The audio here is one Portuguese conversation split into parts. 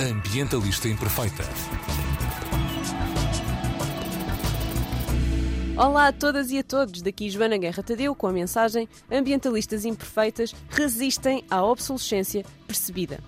Ambientalista Imperfeita. Olá a todas e a todos, daqui Joana Guerra Tadeu com a mensagem Ambientalistas imperfeitas resistem à obsolescência percebida.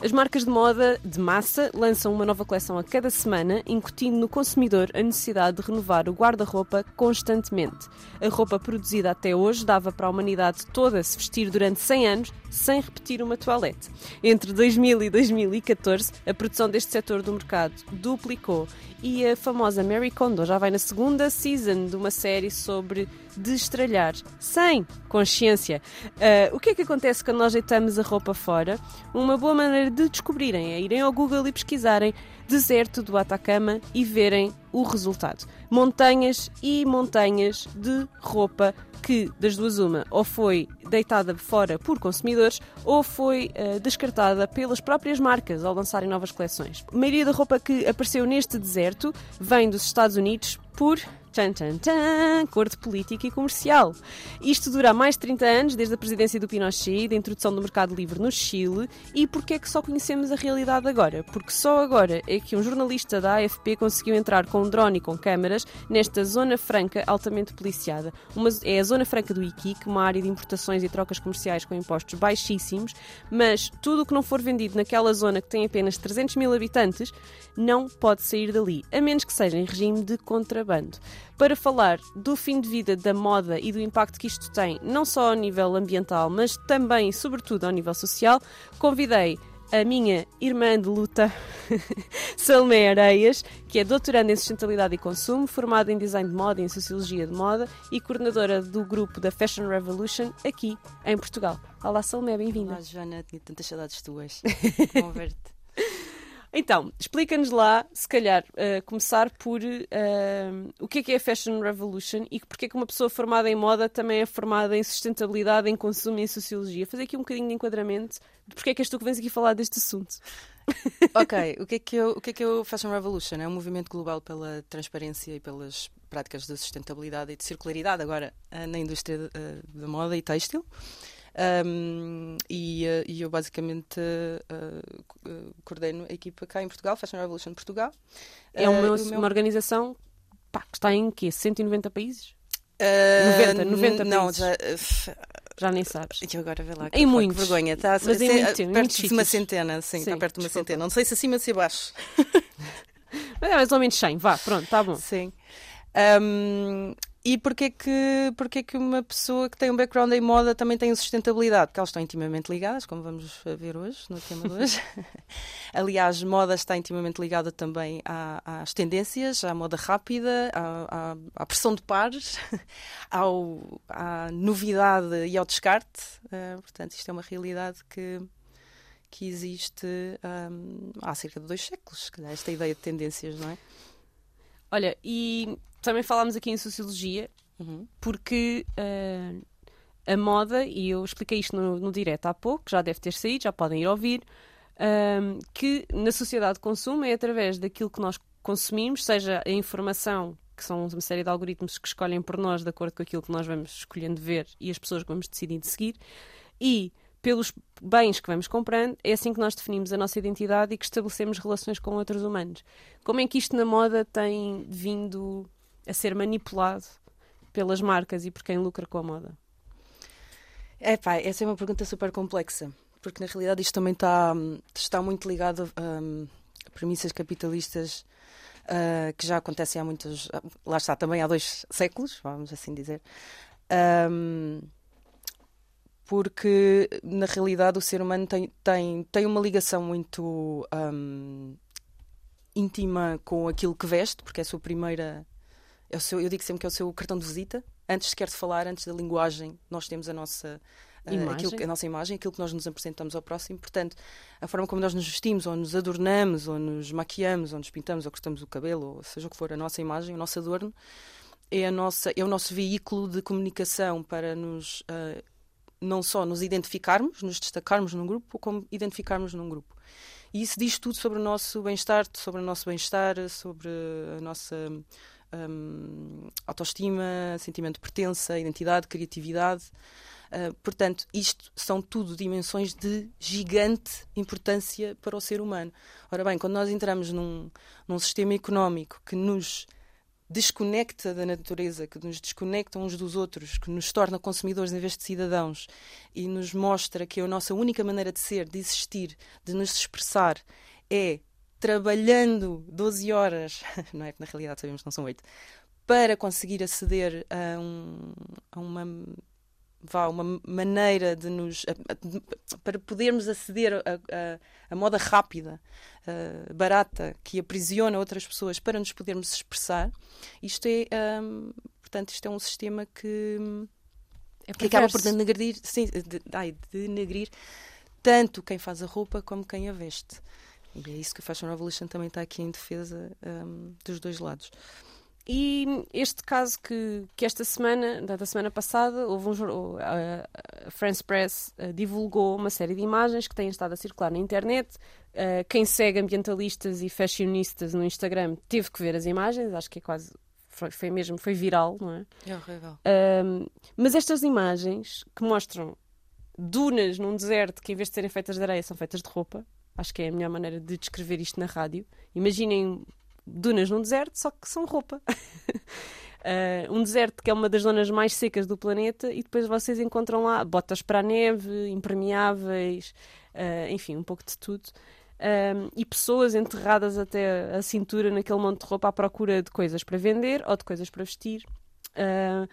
As marcas de moda de massa lançam uma nova coleção a cada semana, incutindo no consumidor a necessidade de renovar o guarda-roupa constantemente. A roupa produzida até hoje dava para a humanidade toda se vestir durante 100 anos sem repetir uma toalete. Entre 2000 e 2014, a produção deste setor do mercado duplicou e a famosa Mary Kondo já vai na segunda season de uma série sobre destralhar sem consciência. Uh, o que é que acontece quando nós deitamos a roupa fora? Uma boa maneira de descobrirem é irem ao Google e pesquisarem deserto do Atacama e verem o resultado. Montanhas e montanhas de roupa que, das duas uma, ou foi deitada fora por consumidores ou foi uh, descartada pelas próprias marcas ao lançarem novas coleções. A maioria da roupa que apareceu neste deserto vem dos Estados Unidos por Tchan, tchan, tchan, corte político e comercial. Isto dura mais de 30 anos, desde a presidência do Pinochet, da introdução do mercado livre no Chile. E porquê é que só conhecemos a realidade agora? Porque só agora é que um jornalista da AFP conseguiu entrar com um drone e com câmaras nesta zona franca altamente policiada. Uma, é a zona franca do Iquique, uma área de importações e trocas comerciais com impostos baixíssimos, mas tudo o que não for vendido naquela zona que tem apenas 300 mil habitantes não pode sair dali, a menos que seja em regime de contrabando para falar do fim de vida da moda e do impacto que isto tem, não só ao nível ambiental, mas também e sobretudo ao nível social, convidei a minha irmã de luta, Salmé Areias, que é doutoranda em sustentabilidade e consumo, formada em design de moda e em sociologia de moda e coordenadora do grupo da Fashion Revolution aqui em Portugal. Olá, Salmé, bem-vinda. Olá, Joana, tinha tantas saudades tuas. Bom ver-te. Então, explica-nos lá, se calhar, uh, começar por uh, o que é que é a Fashion Revolution e porque é que uma pessoa formada em moda também é formada em sustentabilidade, em consumo e em sociologia. Fazer aqui um bocadinho de enquadramento de porque é que és tu que vens aqui falar deste assunto. ok, o que, é que eu, o que é que é o Fashion Revolution? É um movimento global pela transparência e pelas práticas de sustentabilidade e de circularidade, agora uh, na indústria da moda e têxtil. Um, e, uh, e, eu basicamente uh, coordeno a equipa cá em Portugal, Fashion Revolution Portugal. É uma, uma organização pá, que está em quê? 190 países? Uh, 90, 90 não, países. Já, já nem sabes. E agora vê lá. Em muitos. vergonha. Está Mas em muito, perto muito de uma centena, sim, sim está perto de uma centena. Não sei se acima ou se abaixo. Mas é mais ou menos 100, vá, pronto, está bom. Sim. Um, e porquê que, porquê que uma pessoa que tem um background em moda também tem sustentabilidade? Porque elas estão intimamente ligadas, como vamos ver hoje, no tema de hoje. Aliás, moda está intimamente ligada também à, às tendências, à moda rápida, à, à, à pressão de pares, ao, à novidade e ao descarte. Uh, portanto, isto é uma realidade que, que existe um, há cerca de dois séculos, esta ideia de tendências, não é? Olha, e também falámos aqui em sociologia, uhum. porque uh, a moda, e eu expliquei isto no, no direto há pouco, já deve ter saído, já podem ir ouvir, uh, que na sociedade de consumo é através daquilo que nós consumimos, seja a informação, que são uma série de algoritmos que escolhem por nós de acordo com aquilo que nós vamos escolhendo ver e as pessoas que vamos decidindo seguir, e pelos bens que vamos comprando, é assim que nós definimos a nossa identidade e que estabelecemos relações com outros humanos. Como é que isto na moda tem vindo a ser manipulado pelas marcas e por quem lucra com a moda? É pá, essa é uma pergunta super complexa, porque na realidade isto também está, está muito ligado a premissas capitalistas uh, que já acontecem há muitos, lá está, também há dois séculos, vamos assim dizer. Um, porque na realidade o ser humano tem, tem, tem uma ligação muito um, íntima com aquilo que veste, porque é a sua primeira. É o seu, eu digo sempre que é o seu cartão de visita. Antes sequer de falar, antes da linguagem, nós temos a nossa, imagem. Uh, aquilo, a nossa imagem, aquilo que nós nos apresentamos ao próximo. Portanto, a forma como nós nos vestimos, ou nos adornamos, ou nos maquiamos, ou nos pintamos, ou cortamos o cabelo, ou seja o que for, a nossa imagem, o nosso adorno, é, a nossa, é o nosso veículo de comunicação para nos. Uh, não só nos identificarmos, nos destacarmos num grupo, como identificarmos num grupo. E isso diz tudo sobre o nosso bem-estar, sobre o nosso bem-estar, sobre a nossa um, autoestima, sentimento de pertença, identidade, criatividade. Uh, portanto, isto são tudo dimensões de gigante importância para o ser humano. Ora bem, quando nós entramos num, num sistema económico que nos desconecta da natureza, que nos desconecta uns dos outros, que nos torna consumidores em vez de cidadãos e nos mostra que a nossa única maneira de ser, de existir, de nos expressar é trabalhando 12 horas, não é que na realidade sabemos que não são 8, para conseguir aceder a, um, a uma vá, uma maneira de nos. para podermos aceder a, a, a moda rápida, barata, que aprisiona outras pessoas para nos podermos expressar. Isto é. Um, portanto, isto é um sistema que. É que acaba por denegrir, sim, de, ai, denegrir tanto quem faz a roupa como quem a veste. E é isso que a Fashion Revolution também está aqui em defesa um, dos dois lados. E este caso que, que esta semana, da semana passada, houve um, a, France Press uh, divulgou uma série de imagens que têm estado a circular na internet. Uh, quem segue ambientalistas e fashionistas no Instagram teve que ver as imagens, acho que é quase. Foi, foi mesmo, foi viral, não é? É horrível. Uh, mas estas imagens que mostram dunas num deserto que, em vez de serem feitas de areia, são feitas de roupa, acho que é a melhor maneira de descrever isto na rádio. Imaginem dunas num deserto, só que são roupa. uh, um deserto que é uma das zonas mais secas do planeta e depois vocês encontram lá botas para a neve, impermeáveis, uh, enfim, um pouco de tudo. Um, e pessoas enterradas até a cintura naquele monte de roupa à procura de coisas para vender ou de coisas para vestir. Uh,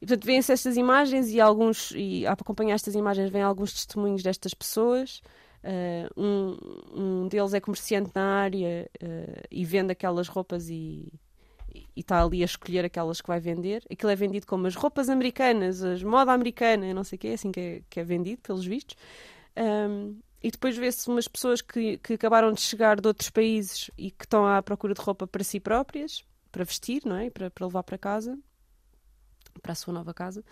e portanto, vêm-se estas imagens e alguns, e a acompanhar estas imagens, vêm alguns testemunhos destas pessoas. Uh, um, um, deles é comerciante na área uh, e vende aquelas roupas e está ali a escolher aquelas que vai vender. Aquilo é vendido como as roupas americanas, as moda americana, não sei o que, é assim que é, que é vendido, pelos vistos. Um, e depois vê-se umas pessoas que, que acabaram de chegar de outros países e que estão à procura de roupa para si próprias, para vestir, não é? Para, para levar para casa, para a sua nova casa.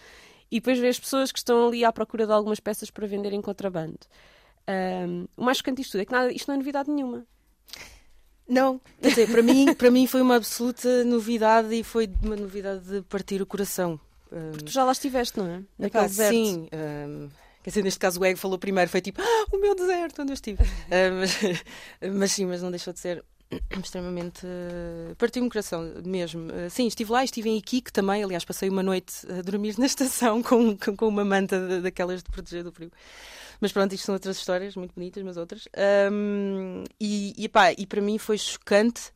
E depois vê as pessoas que estão ali à procura de algumas peças para vender em contrabando. Um, o mais chocante disto tudo é que nada, isto não é novidade nenhuma. Não, quer dizer, para mim, para mim foi uma absoluta novidade e foi uma novidade de partir o coração. Um, Porque tu já lá estiveste, não é? Naquele deserto. Sim, um, quer dizer, neste caso o Ego falou primeiro, foi tipo, ah, o meu deserto, onde eu estive. mas, mas, sim, mas não deixou de ser extremamente. Uh, partiu-me o coração mesmo. Uh, sim, estive lá, estive em Iquique também. Aliás, passei uma noite a dormir na estação com, com, com uma manta daquelas de proteger do frio. Mas pronto, isto são outras histórias, muito bonitas, mas outras. Um, e, e, pá, e para mim foi chocante.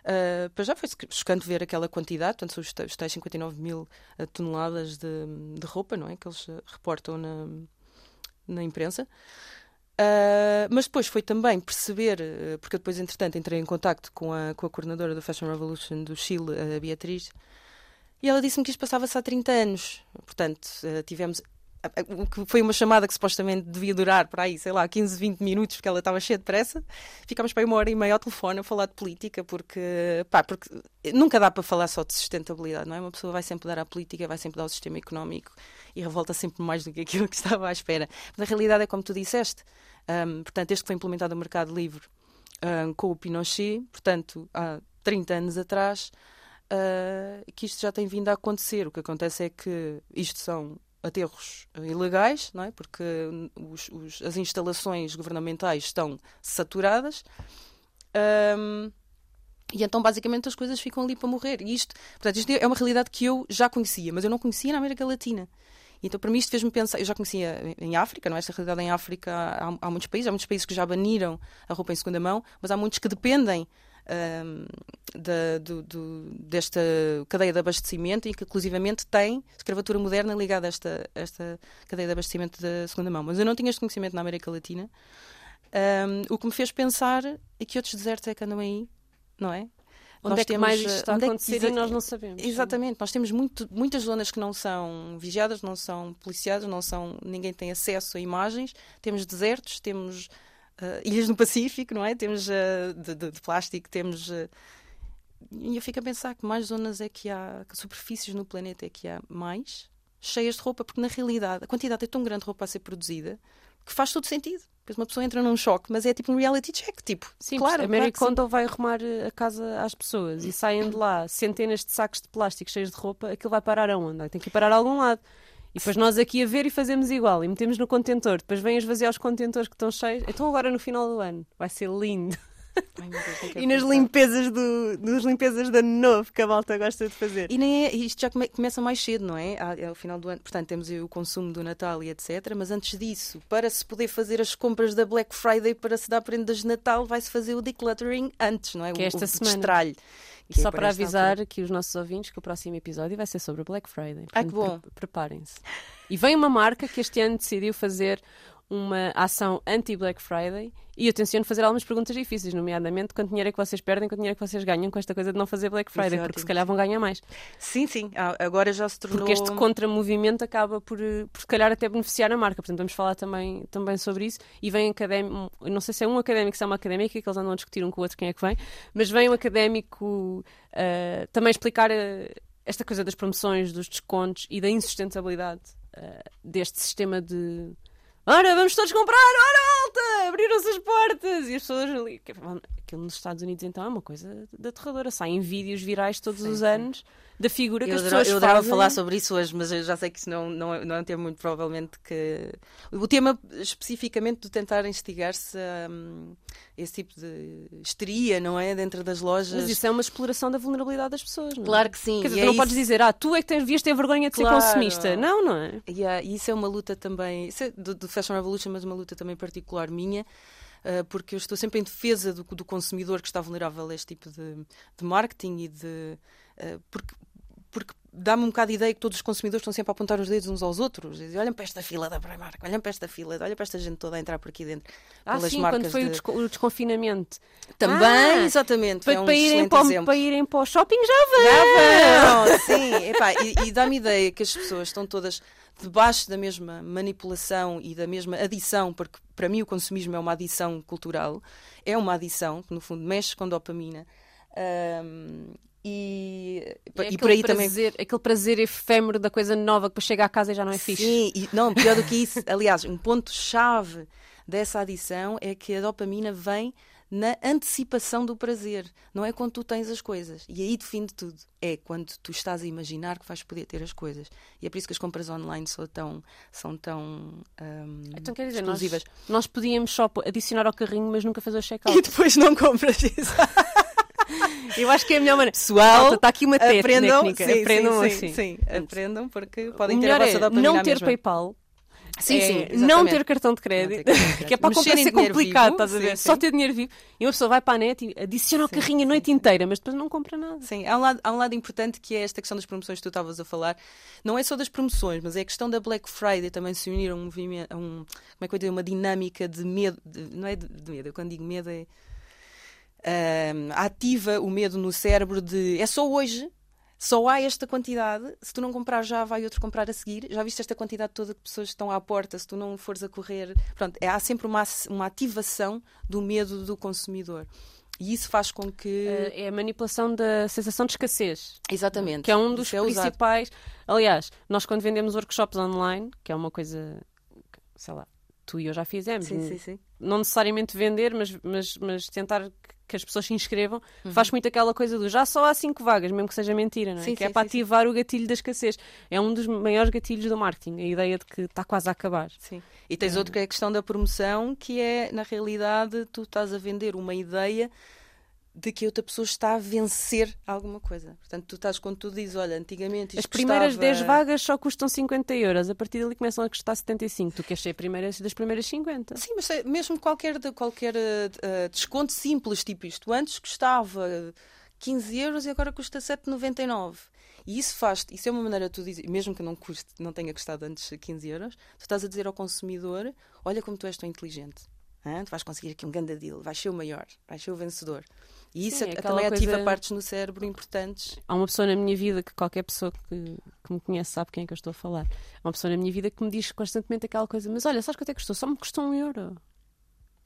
Uh, já foi chocante ver aquela quantidade, portanto, são os tais 59 mil uh, toneladas de, de, roupa, não é? Que eles uh, reportam na, na imprensa. Uh, mas depois foi também perceber, porque depois, entretanto, entrei em contato com a, com a coordenadora do Fashion Revolution do Chile, a Beatriz, e ela disse-me que isto passava-se há 30 anos. Portanto, tivemos o que foi uma chamada que supostamente devia durar para aí, sei lá, 15, 20 minutos, porque ela estava cheia de pressa. Ficámos para aí uma hora e meia ao telefone a falar de política, porque, pá, porque nunca dá para falar só de sustentabilidade, não é? Uma pessoa vai sempre dar à política, vai sempre dar ao sistema económico e revolta sempre mais do que aquilo que estava à espera. Mas a realidade é como tu disseste. Um, portanto, desde que foi implementado o mercado livre um, com o Pinochet, portanto, há 30 anos atrás, uh, que isto já tem vindo a acontecer. O que acontece é que isto são aterros ilegais, não é? porque os, os, as instalações governamentais estão saturadas. Um, e então, basicamente, as coisas ficam ali para morrer. E isto, portanto, isto é uma realidade que eu já conhecia, mas eu não conhecia na América Latina. Então, para mim, isto fez-me pensar. Eu já conhecia em África, não é? Esta realidade em África há, há, muitos países, há muitos países que já baniram a roupa em segunda mão, mas há muitos que dependem da, do, do, desta cadeia de abastecimento e que, inclusivamente, tem escravatura moderna ligada a esta, esta cadeia de abastecimento da segunda mão. Mas eu não tinha este conhecimento na América Latina, um, o que me fez pensar e que outros desertos é que andam aí, não é? Onde nós é que temos, mais isto está a é acontecer é e nós não sabemos. Exatamente, nós temos muito, muitas zonas que não são vigiadas, não são policiadas, não são, ninguém tem acesso a imagens, temos desertos, temos uh, ilhas no Pacífico, não é? Temos uh, de, de, de, plástico, temos. Uh, e eu fico a pensar que mais zonas é que há, que superfícies no planeta é que há mais cheias de roupa, porque na realidade a quantidade é tão grande de roupa a ser produzida que faz todo sentido. Depois uma pessoa entra num choque, mas é tipo um reality check, tipo. Sim, claro. A Mary claro Kondo vai arrumar a casa às pessoas e saem de lá centenas de sacos de plástico cheios de roupa, aquilo vai parar aonde? Tem que ir parar a algum lado. E depois nós aqui a ver e fazemos igual. E metemos no contentor. Depois vêm esvaziar os contentores que estão cheios. Então agora no final do ano. Vai ser lindo. Ai, Deus, quero E nas pensar. limpezas, do, nas limpezas de ano novo que a malta gosta de fazer. E nem é, isto já come- começa mais cedo, não é? Ah, É ao final do ano. Portanto, temos o consumo do Natal e etc. Mas antes disso, para se poder fazer as compras da Black Friday para se dar prendas de Natal, vai-se fazer o decluttering antes, não é? Que é o, esta o semana. destralho. E só para avisar altura. aqui os nossos ouvintes que o próximo episódio vai ser sobre o Black Friday. Ah, que bom. pre- Preparem-se. E vem uma marca que este ano decidiu fazer uma ação anti-Black Friday e eu tenciono fazer algumas perguntas difíceis, nomeadamente quanto dinheiro é que vocês perdem, quanto dinheiro é que vocês ganham com esta coisa de não fazer Black Isso é Friday, porque ótimo. se calhar vão ganhar mais. Sim, sim. Agora já se tornou. Porque este contramovimento acaba por, eh, por se calhar até beneficiar a marca. Portanto, vamos falar também, também sobre isso. E vem académico, não sei se é um académico, se é uma académica, que eles andam a discutir um com o outro quem é que vem, mas vem um académico eh, também explicar eh, esta coisa das promoções, dos descontos e da insustentabilidade eh, deste sistema de. Ora, vamos todos comprar, ora, alta! Abriram-se as portas! E as pessoas ali. que- Aquilo nos Estados Unidos então é uma coisa de aterradora. Saem vídeos virais todos Sim, os sim. anos da figura que Eu as adorava, pessoas eu adorava fazem. falar sobre isso hoje, mas eu já sei que isso não, não, é- não é um tema muito provavelmente que. O tema especificamente de tentar instigar-se a hum, esse tipo de histeria, não é? Dentro das lojas. Mas isso é uma exploração da vulnerabilidade das pessoas, não é? Claro que sim. Quer dizer, tu é não podes isso- dizer, ah, tu é que tens, devias ter vergonha de Claro. ser consumista. Não, não é? E há- e isso é uma luta também, isso é do, do Fashion Revolution, mas uma luta também particular minha, porque eu estou sempre em defesa do, do consumidor que está vulnerável a este tipo de, de marketing e de. ah, porque porque dá-me um bocado de ideia que todos os consumidores estão sempre a apontar os dedos uns aos outros. E dizem, olhem para esta fila da Primark, olhem para esta fila, olhem para esta gente toda a entrar por aqui dentro. Ah, pelas sim, marcas quando foi o, de- desco- o desconfinamento. Também, Ah, exatamente. Foi é um para, irem para, o- exemplo. para irem para o shopping, já vão! Já vão, sim. Epá, e e dá-me ideia que as pessoas estão todas debaixo da mesma manipulação e da mesma adição, porque para mim o consumismo é uma adição cultural, é uma adição que no fundo mexe com dopamina. Ahm, e, É e por aí também. prazer, Aquele prazer efêmero da coisa nova que depois chega à casa e já não é fixe. Sim, e, não, pior do que isso. Aliás, um ponto-chave dessa adição é que a dopamina vem na antecipação do prazer. Não é quando tu tens as coisas. E aí define tudo. É quando tu estás a imaginar que vais poder ter as coisas. E é por isso que as compras online são tão, são tão ahm, Então quer dizer, nós, exclusivas. nós podíamos só adicionar ao carrinho, mas nunca fazer o E check-out. depois não compras isso. Eu acho que é a melhor maneira. Pessoal, Está aqui uma técnica. aprendam, sim, aprendam sim, assim. sim. Aprendam porque podem ter a vossa é não ter mesma. PayPal. Sim, é sim, não exatamente. ter cartão de crédito, Não cartão de crédito. que é para a compra Mexer em ser dinheiro complicado, vivo, estás a ver? sim, Só sim. ter dinheiro vivo. E uma pessoa vai para a net e adiciona o Sim, carrinho a noite inteira, mas depois não compra nada. Sim, há um, lado, há um lado importante que é esta questão das promoções que tu estavas a falar. Não é só das promoções, mas é a questão da Black Friday também se unir a um movimento, a um, como é que eu digo, uma dinâmica de medo, de- não é de, de medo, eu quando digo medo é ahm, ativa o medo no cérebro de é só hoje, só há esta quantidade, se tu não comprar já, vai outro comprar a seguir. Já viste esta quantidade toda de pessoas que estão à porta, se tu não fores a correr. Pronto, é, há sempre uma, uma ativação do medo do consumidor. E isso faz com que. É a manipulação da sensação de escassez. Exatamente. Que é um dos é usado. principais. Aliás, nós quando vendemos workshops online, que é uma coisa, que, sei lá, tu e eu já fizemos, Sim, sim, sim. não necessariamente vender, mas, mas, mas tentar que- as pessoas se inscrevam, Uhum. faz muito aquela coisa do já só há cinco vagas, mesmo que seja mentira, não é? Sim, que é sim, para sim, ativar o gatilho da escassez. É um dos maiores gatilhos do marketing, a ideia de que está quase a acabar. Sim. E tens outro que é a questão da promoção, que é, na realidade, tu estás a vender uma ideia de que outra pessoa está a vencer alguma coisa. Portanto, tu estás quando tu dizes, olha, antigamente isto As primeiras custava... 10 vagas só custam 50 euros, a partir dali começam a custar 75. Tu queres ser primeiras das primeiras 50. Sim, mas é- mesmo qualquer, qualquer eh, desconto simples, tipo isto, antes custava 15 euros e agora custa 7,99. E isso faz, isso é uma maneira de tu dizer, mesmo que não custe, não tenha custado antes 15 euros, tu estás a dizer ao consumidor, olha como tu és tão inteligente. hã? Tu vais conseguir aqui um grande deal, vais ser o maior, vais ser o vencedor. E isso Sim, é também ativa coisa- partes no cérebro importantes. Há uma pessoa na minha vida que qualquer pessoa que, que me conhece sabe quem é que eu estou a falar. Há uma pessoa na minha vida que me diz constantemente aquela coisa: Mas olha, sabes quanto é que custou? Só me custou um euro.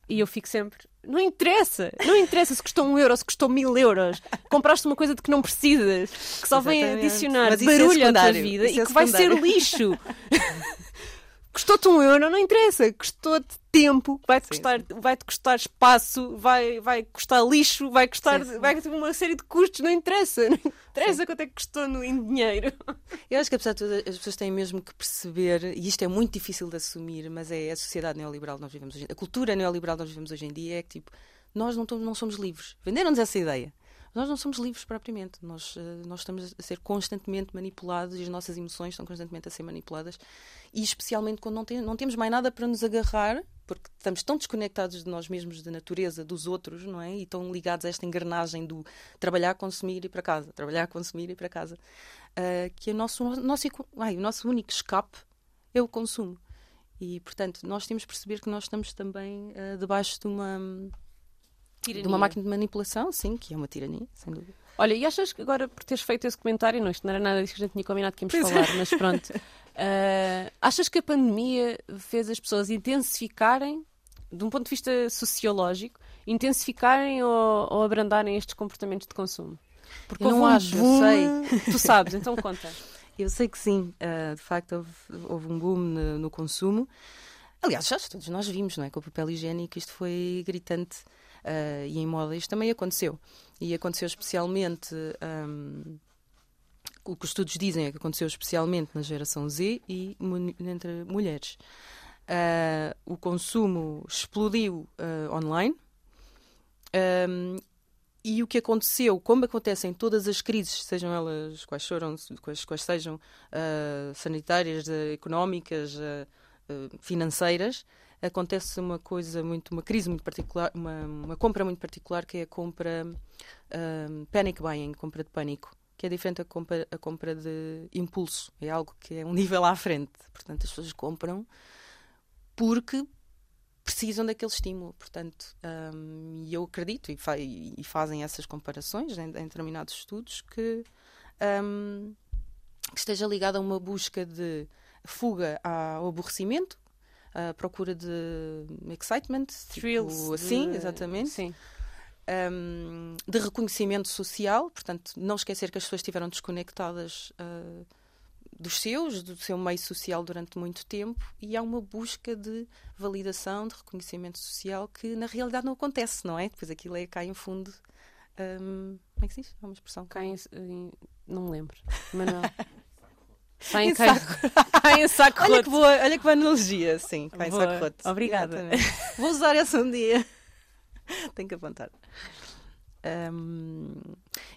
E eu fico sempre: Não interessa, não interessa se custou um euro, se custou mil euros. Compraste uma coisa de que não precisas, que só vem Exatamente. adicionar Mas isso é barulho à tua vida Isso e é que vai ser lixo. Custou-te um euro, não interessa. Custou-te tempo, vai-te Sim, custar, vai -te custar espaço, vai, vai custar lixo, vai custar Sim, sim. vai ter uma série de custos, não interessa. Teresa, quanto é que custou no em dinheiro? Eu acho que, apesar de tudo, as pessoas têm mesmo que perceber, e isto é muito difícil de assumir, mas é a sociedade neoliberal que nós vivemos hoje em dia, a cultura neoliberal que nós vivemos hoje em dia é que, tipo, nós não, não somos livres. Venderam-nos essa ideia. Nós não somos livres propriamente. Nós, uh, nós estamos a ser constantemente manipulados e as nossas emoções estão constantemente a ser manipuladas. E especialmente quando não, tem, não temos mais nada para nos agarrar, porque estamos tão desconectados de nós mesmos, da natureza, dos outros, não é? E tão ligados a esta engrenagem do trabalhar, consumir e para casa, trabalhar, consumir e para casa, uh, que o nosso, nosso, ai, o nosso único escape é o consumo. E, portanto, nós temos de perceber que nós estamos também uh, debaixo de uma Tirania. De uma máquina de manipulação, sim, que é uma tirania, sem dúvida. Olha, e achas que agora, por teres feito esse comentário, não, isto não era nada disso que a gente tinha combinado que íamos pois falar, é. mas pronto. Uh, achas que a pandemia fez as pessoas intensificarem, de um ponto de vista sociológico, intensificarem ou, ou abrandarem estes comportamentos de consumo? Porque eu não um acho, boom, eu sei. Tu sabes, então conta. Eu sei que sim, uh, de facto houve, houve, um boom no, no consumo. Aliás, já todos nós vimos, não é? Com o papel higiênico isto foi gritante uh, e em moda isto também aconteceu. E aconteceu especialmente. Um, o que os estudos dizem é que aconteceu especialmente na geração Z e entre mulheres. Uh, o consumo explodiu uh, online. Um, e o que aconteceu, como acontece em todas as crises, sejam elas quais, foram, quais, quais sejam uh, sanitárias, económicas, financeiras, acontece uma coisa muito, uma crise muito particular, uma, uma compra muito particular que é a compra um, panic buying, compra de pânico, que é diferente da compra, a compra de impulso, é algo que é um nível à frente. Portanto, as pessoas compram porque precisam daquele estímulo. Portanto, um, eu acredito e, fa e, fazem essas comparações em, em determinados estudos que, um, que esteja ligado a uma busca de fuga ao aborrecimento à procura de excitement, tipo, thrills, tipo, assim, de... exatamente. Sim. Um, de reconhecimento social, portanto, não esquecer que as pessoas estiveram desconectadas uh, dos seus, do seu meio social durante muito tempo, e há uma busca de validação, de reconhecimento social que na realidade não acontece, não é? Depois aquilo é, cai em fundo. Um, como é que se diz? É uma expressão. Cai em, não me lembro. Mas não. Cai em, saco. Cai em saco olha que boa, olha que boa analogia, sim. Cai em saco roto. Obrigada. Exatamente. Vou usar essa um dia. Tenho que apontar. Um,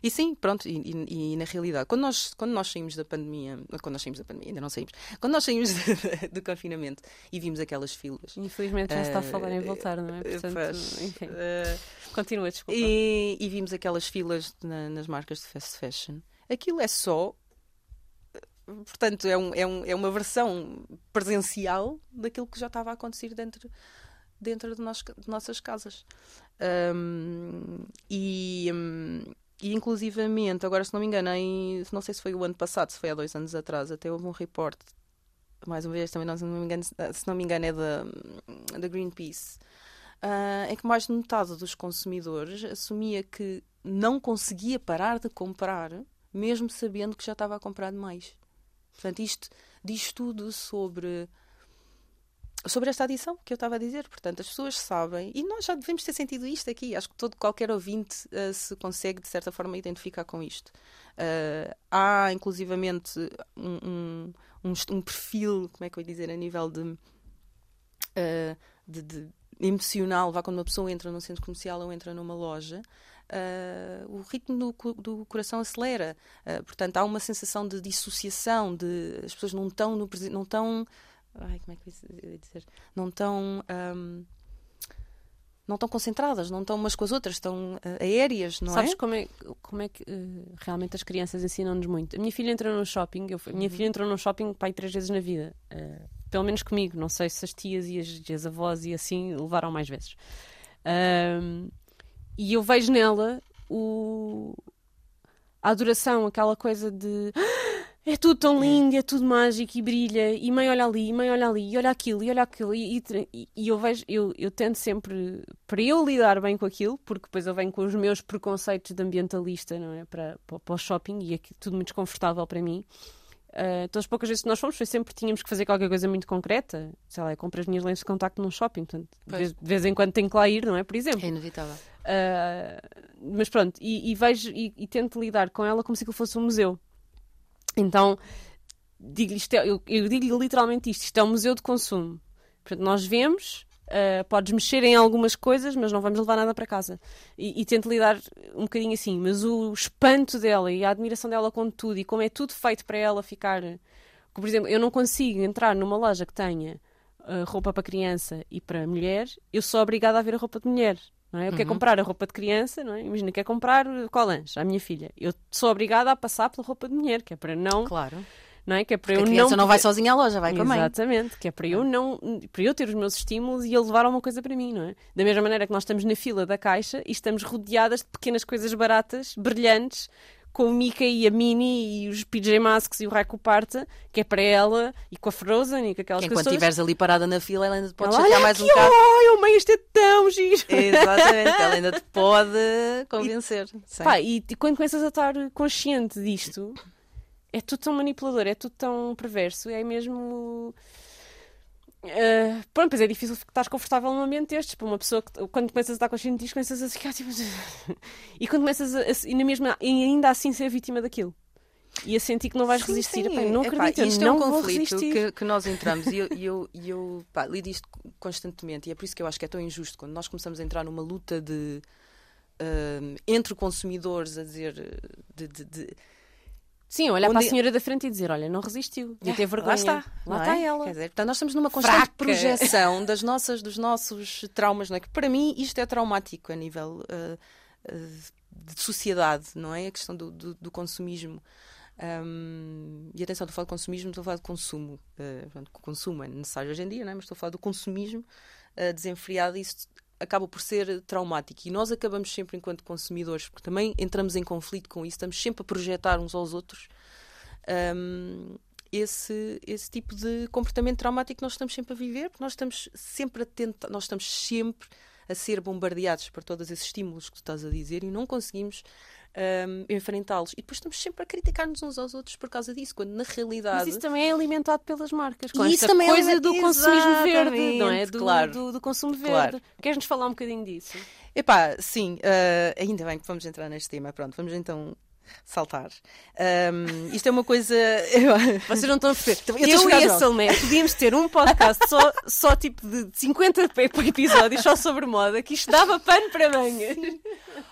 e sim, pronto, e, e, e, na realidade, quando nós, quando nós saímos da pandemia, quando nós saímos da pandemia, ainda não saímos, quando nós saímos do confinamento e vimos aquelas filas. Infelizmente já uh, está a falar em voltar, não é? Portanto, faz, enfim. Uh, Continua, desculpa. E, e, vimos aquelas filas na, nas marcas de fast fashion. Aquilo é só portanto, é, um, é, um, é uma versão presencial daquilo que já estava a acontecer dentro, dentro de, nós, de nossas casas. Um, e, um, e, inclusivamente, agora, se não me engano, em, não sei se foi o ano passado, se foi há dois anos atrás, até houve um report, mais uma vez, também não, se, não me engano, se não me engano, é da, Greenpeace. Uh, é que mais de metade dos consumidores assumia que não conseguia parar de comprar, mesmo sabendo que já estava a comprar demais. Portanto, isto diz tudo sobre sobre esta adição que eu estava a dizer. Portanto, as pessoas sabem, e nós já devemos ter sentido isto aqui. Acho que todo qualquer ouvinte uh, se consegue, de certa forma, identificar com isto. Uh, há, inclusivamente, um, um, um, perfil, como é que eu ia dizer, a nível de, uh, de, de emocional, vá quando uma pessoa entra num centro comercial ou entra numa loja, o ritmo do, do coração acelera. Uh, portanto, há uma sensação de dissociação, de as pessoas não estão no não estão. Ai, como é que eu ia dizer? Não estão. Um, não estão concentradas, não estão umas com as outras, estão uh, aéreas, não Sabes é? como é, como é que uh, realmente as crianças ensinam-nos muito? A minha filha entrou no shopping, eu, a minha uhum. filha entrou no shopping pai três vezes na vida, uh, pelo menos comigo, não sei se as tias e as, e as avós e assim levaram mais vezes. E eu vejo nela o... a adoração, aquela coisa de ah, é tudo tão lindo, é tudo mágico e brilha, e mãe olha ali, e mãe olha ali, e olha aquilo, e olha aquilo, e, e, e, eu vejo, eu, eu tento sempre, para eu lidar bem com aquilo, porque depois eu venho com os meus preconceitos de ambientalista, não é? Para, para, para o shopping, e é tudo muito desconfortável para mim. Uh, então, as poucas vezes que nós fomos, foi sempre tínhamos que fazer qualquer coisa muito concreta. Sei lá, compro as minhas lentes de contacto num shopping, portanto, de vez, de vez, em quando tenho que lá ir, não é? Por exemplo. É inevitável. Uh, mas pronto, e, e vejo e, e, tento lidar com ela como se aquilo fosse um museu. Então, digo é, eu, eu digo literalmente isto: isto é um museu de consumo. Portanto, nós vemos, Uh, podes mexer em algumas coisas, mas não vamos levar nada para casa. E, e, tento lidar um bocadinho assim. Mas o espanto dela e a admiração dela com tudo e como é tudo feito para ela ficar. Por exemplo, eu não consigo entrar numa loja que tenha uh, roupa para criança e para mulher, eu sou obrigada a ver a roupa de mulher. Não é? Eu uhum. quero comprar a roupa de criança, não é? imagina, quer comprar colãs à minha filha. Eu sou obrigada a passar pela roupa de mulher, que é para não. Claro não é? Que é para Porque eu a criança não... não vai sozinha à loja, vai com a mãe. Exatamente, que é para eu não, para eu ter os meus estímulos e ele levar alguma coisa para mim, não é? Da mesma maneira que nós estamos na fila da caixa e estamos rodeadas de pequenas coisas baratas, brilhantes, com o Mickey e a Minnie e os PJ Masks e o Raico Parta, que é para ela, e com a Frozen e com aquelas que coisas. Enquanto estiveres ali parada na fila, ela ainda te pode ela, chatear mais um bocado. Ai, mãe, isto é tão giro! Exatamente, ela ainda te pode convencer. E, pá, e, e quando começas a estar consciente disto, é tudo tão manipulador, é tudo tão perverso, é mesmo. Uh, pronto, pois é difícil estar confortável num ambiente destes. Para uma pessoa que, quando começas a estar consciente disto, começas a ficar tipo. e quando começas a, a, e na mesma, e ainda assim ser vítima daquilo. E a sentir que não vais sim, resistir. Sim. Epá, não acredito, isto não é um conflito que, que, nós entramos e eu, eu, eu pá, lido isto constantemente e é por isso que eu acho que é tão injusto quando nós começamos a entrar numa luta de uh, entre consumidores a dizer de, de, de Sim, olhar para a senhora da frente e dizer: Olha, não resistiu, devia ter vergonha. Lá está, lá está é? ela. Quer dizer, portanto, nós estamos numa constante Fraca. projeção das nossas, dos nossos traumas, não é? Que para mim isto é traumático a nível uh, uh, de sociedade, não é? A questão do, do, do consumismo. Um, e atenção, estou a falar de consumismo, estou a falar de consumo. Uh, portanto, consumo é necessário hoje em dia, não é? mas estou a falar do consumismo uh, desenfreado. Isso acaba por ser traumático. E nós acabamos sempre, enquanto consumidores, porque também entramos em conflito com isso, estamos sempre a projetar uns aos outros um, esse, esse tipo de comportamento traumático que nós estamos sempre a viver, porque nós estamos sempre a tentar, nós estamos sempre a ser bombardeados por todos esses estímulos que tu estás a dizer e não conseguimos um, enfrentá-los. E depois estamos sempre a criticar-nos uns aos outros por causa disso, quando na realidade. Mas isso também é alimentado pelas marcas. Com e isso também é coisa é... do consumismo verde, não é? Do, claro. do, do consumo verde. Claro. Queres-nos falar um bocadinho disso? Epá, sim, uh, ainda bem que vamos entrar neste tema. Pronto, vamos então saltar. Um, isto é uma coisa. Vocês não estão a perceber. Eu, eu e a Salmé podíamos ter um podcast só, só tipo de 50 episódios só sobre moda, que isto dava pano para manhã.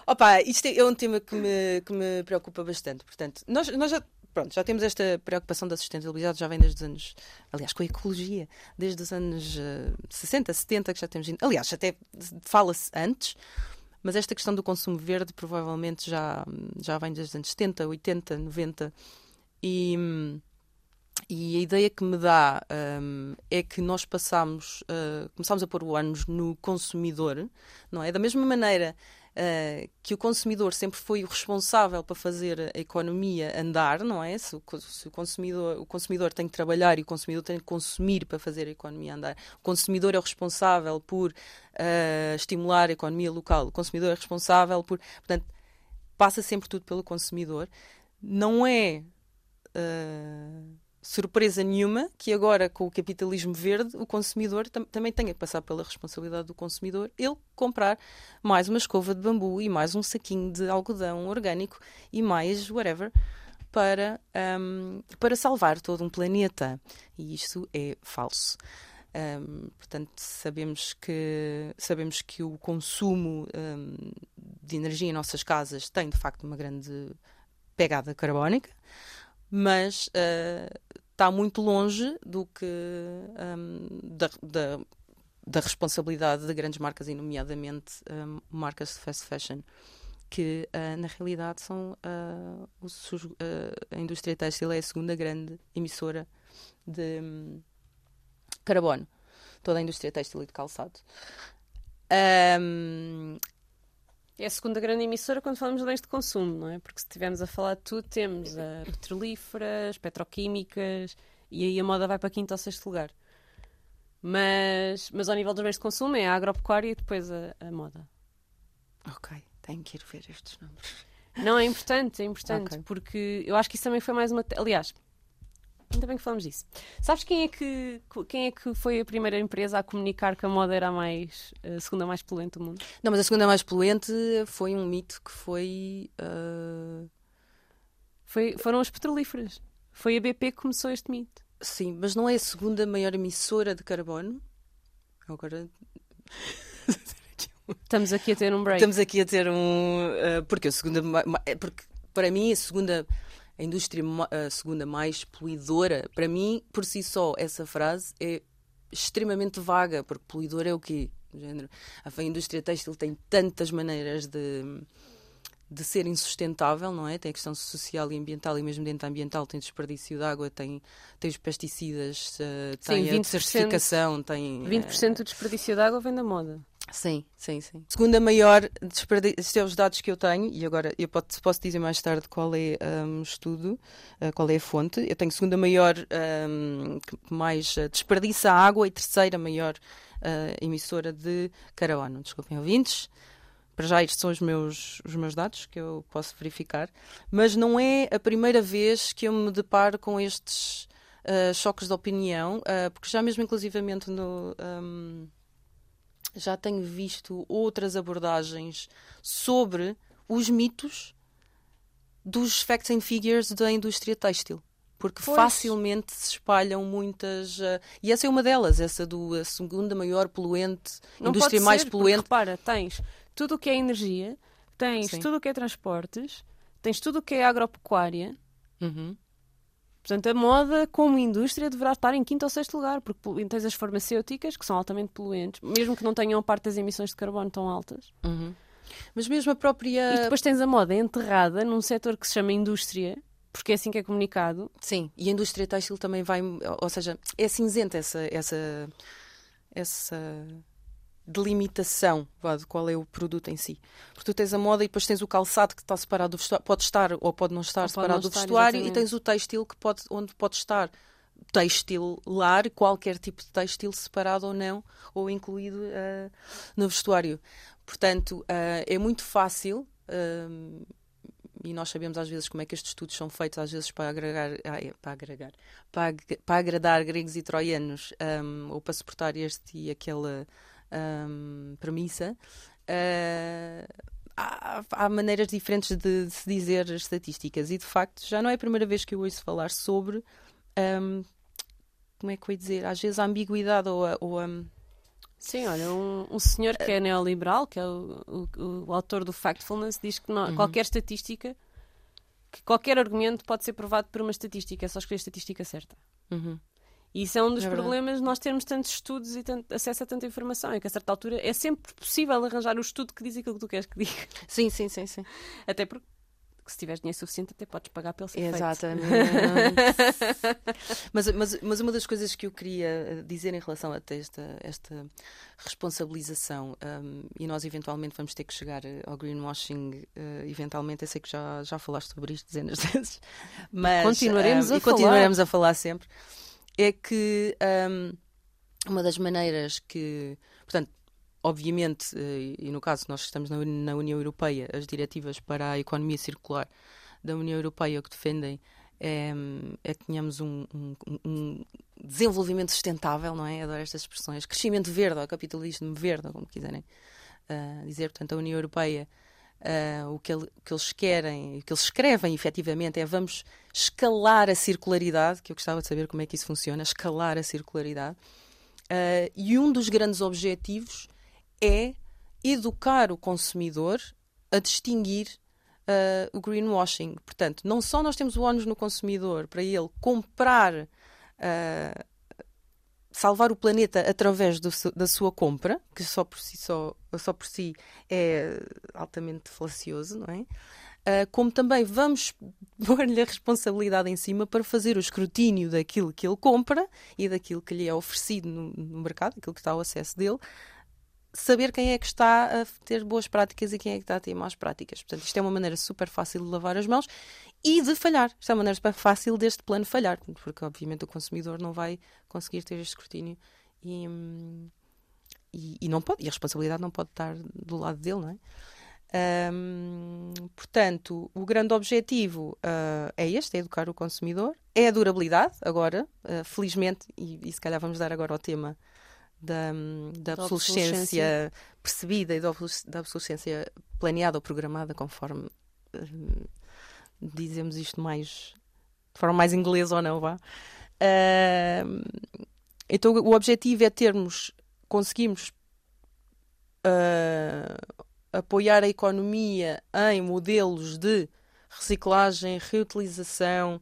Opa, isto é, é um tema que me, que me preocupa bastante. Portanto, nós, nós já pronto, já temos esta preocupação da sustentabilidade, já vem desde os anos, aliás, com a ecologia, desde os anos uh, 60, 70, que já temos. Aliás, até fala-se antes, mas esta questão do consumo verde provavelmente já, já vem desde os anos 70, 80, 90 e. E a ideia que me dá um, é que nós passamos, uh, começamos a pôr o ânus no consumidor, não é? Da mesma maneira uh, que o consumidor sempre foi o responsável para fazer a economia andar, não é? Se o, se o, consumidor, o consumidor tem que trabalhar e o consumidor tem que consumir para fazer a economia andar, o consumidor é o responsável por uh, estimular a economia local, o consumidor é responsável por. Portanto, passa sempre tudo pelo consumidor. Não é. Uh, surpresa nenhuma que agora, com o capitalismo verde, o consumidor tam também tenha que passar pela responsabilidade do consumidor ele comprar mais uma escova de bambu e mais um saquinho de algodão orgânico e mais whatever para, um, para salvar todo um planeta. E isto é falso. Um, portanto, sabemos que, sabemos que o consumo um, de energia em nossas casas tem de facto uma grande pegada carbónica mas uh, está muito longe do que um, da, da, da, responsabilidade de grandes marcas, e nomeadamente um, marcas de fast fashion, que uh, na realidade são uh, a indústria têxtil é a segunda grande emissora de um, carbono, toda a indústria têxtil e de calçado. É a segunda grande emissora quando falamos de bens de consumo, não é? Porque se estivermos a falar de tudo, temos a petrolíferas, petroquímicas e aí a moda vai para quinto ou sexto lugar. Mas, mas ao nível dos bens de consumo é a agropecuária e depois a, a moda. Ok, tenho que ir ver estes números. Não, é importante, é importante, okay. porque eu acho que isso também foi mais uma. Aliás, Ainda bem que falamos disso. Sabes quem é que, quem é que foi a primeira empresa a comunicar que a moda era a, mais, a segunda mais poluente do mundo? Não, mas a segunda mais poluente foi um mito que foi. Uh... foi foram as petrolíferas. Foi a BP que começou este mito. Sim, mas não é a segunda maior emissora de carbono? Agora. Estamos aqui a ter um break. Estamos aqui a ter um. Uh, porque a segunda. É porque para mim a segunda. A indústria a segunda mais poluidora, para mim, por si só, essa frase é extremamente vaga, porque poluidor é o quê? A indústria têxtil tem tantas maneiras de, de ser insustentável, não é? Tem a questão social e ambiental, e mesmo dentro ambiental tem desperdício de água, tem, tem os pesticidas, uh, tem Sim, a certificação, tem... 20% uh, do desperdício de água vem da moda. Sim, sim, sim. Segunda maior são os dados que eu tenho, e agora eu posso, posso dizer mais tarde qual é um, estudo, uh, qual é a fonte. Eu tenho segunda maior um, que mais desperdiça água e terceira maior emissora de carbono. Desculpem, ouvintes. Para já, estes são os meus, os meus dados que eu posso verificar, mas não é a primeira vez que eu me deparo com estes uh, choques de opinião, uh, porque já mesmo inclusivamente no. Um, já tenho visto outras abordagens sobre os mitos dos facts and figures da indústria têxtil. Porque pois. facilmente se espalham muitas. Uh, e essa é uma delas, essa do a segunda maior poluente, Não indústria mais ser, poluente. Porque, repara, tens tudo o que é energia, tens Sim. tudo o que é transportes, tens tudo o que é agropecuária. Uhum. Portanto, a moda como indústria deverá estar em quinto ou sexto lugar, porque tens as farmacêuticas, que são altamente poluentes, mesmo que não tenham parte das emissões de carbono tão altas. Uhum. Mas mesmo a própria. E depois tens a moda enterrada num setor que se chama indústria, porque é assim que é comunicado. Sim, e a indústria têxtil também vai. Ou seja, é cinzenta essa. essa, essa delimitação vá, de qual é o produto em si. Porque tu tens a moda e depois tens o calçado que está separado do vestuário, pode estar ou pode não estar ou separado não do vestuário, exatamente. e tens o têxtil que pode, onde pode estar textilar, qualquer tipo de têxtil separado ou não, ou incluído uh, no vestuário. Portanto, uh, é muito fácil. Uh, e nós sabemos às vezes como é que estes estudos são feitos, às vezes para agregar, ah, é, para, agregar para, para agradar gregos e troianos, um, ou para suportar este e aquele um, premissa, uh, há, há, maneiras diferentes de, de, se dizer estatísticas e de facto já não é a primeira vez que eu ouço falar sobre um, como é que eu ia dizer, às vezes a ambiguidade ou a, ou a Sim, olha, um, um, senhor que é neoliberal, que é o, o, o autor do Factfulness, diz que não, uhum. qualquer estatística, que qualquer argumento pode ser provado por uma estatística, é só escolher a estatística certa. Uhum. E isso é um dos é problemas de nós termos tantos estudos e tanto, acesso a tanta informação. É que a certa altura é sempre possível arranjar o estudo que diz aquilo que tu queres que diga. Sim, sim, sim, sim. Até porque se tiveres dinheiro suficiente até podes pagar pelo ser Exatamente. mas, mas, mas uma das coisas que eu queria eh, dizer em relação a esta, esta responsabilização, um, e nós eventualmente vamos ter que chegar eh, ao greenwashing, uh, eventualmente, eu sei que já, já falaste sobre isto dezenas de vezes, mas continuaremos, um, a, e falar. continuaremos a falar sempre é que um, uma das maneiras que, portanto, obviamente, eh, e no caso nós estamos na, União Europeia, as diretivas para a economia circular da União Europeia que defendem é, é que tenhamos um, um, um, desenvolvimento sustentável, não é? Adoro estas expressões. Crescimento verde, ou capitalismo verde, ou como quiserem uh, dizer. Portanto, a União Europeia Uh, o, que ele, o, que eles querem, o que eles escrevem efetivamente é vamos escalar a circularidade, que eu gostava de saber como é que isso funciona, escalar a circularidade. Uh, e um dos grandes objetivos é educar o consumidor a distinguir uh, o greenwashing. Portanto, não só nós temos o ónus no consumidor para ele comprar salvar o planeta através do, da sua compra, que só por si só, só por si é altamente falacioso, não é? Uh, como também vamos pôr-lhe a responsabilidade em cima para fazer o escrutínio daquilo que ele compra e daquilo que lhe é oferecido no, no mercado, aquilo que está ao acesso dele, saber quem é que está a ter boas práticas e quem é que está a ter más práticas. Portanto, isto é uma maneira super fácil de lavar as mãos e de falhar. Isto é uma maneira super fácil deste plano falhar, porque obviamente o consumidor não vai conseguir ter este escrutínio e, e, e não pode, e a responsabilidade não pode estar do lado dele, não é? Portanto, o grande objetivo uh, é este: é educar o consumidor, é a durabilidade, agora, uh, felizmente, e, e, se calhar vamos dar agora ao tema da, da, obsolescência, obsolescência, percebida e da, obsolescência planeada ou programada, conforme uh, dizemos isto mais de forma mais inglesa ou não, vá. então, o objetivo é termos, conseguimos apoiar a economia em modelos de reciclagem, reutilização,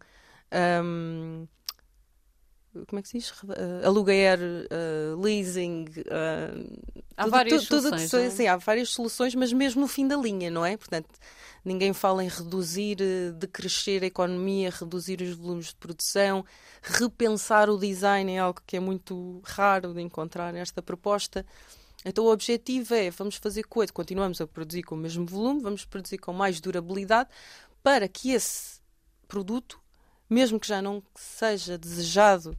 um, como é que se diz? Uh, aluguer, uh, leasing. Uh, há tudo, várias tudo, soluções. Tudo, é? sim, há várias soluções, mas mesmo no fim da linha, não é? Portanto, ninguém fala em reduzir, decrescer a economia, reduzir os volumes de produção, repensar o design é algo que é muito raro de encontrar nesta proposta. Então o objetivo é, vamos fazer coisa, continuamos a produzir com o mesmo volume, vamos produzir com mais durabilidade, para que esse produto, mesmo que já não seja desejado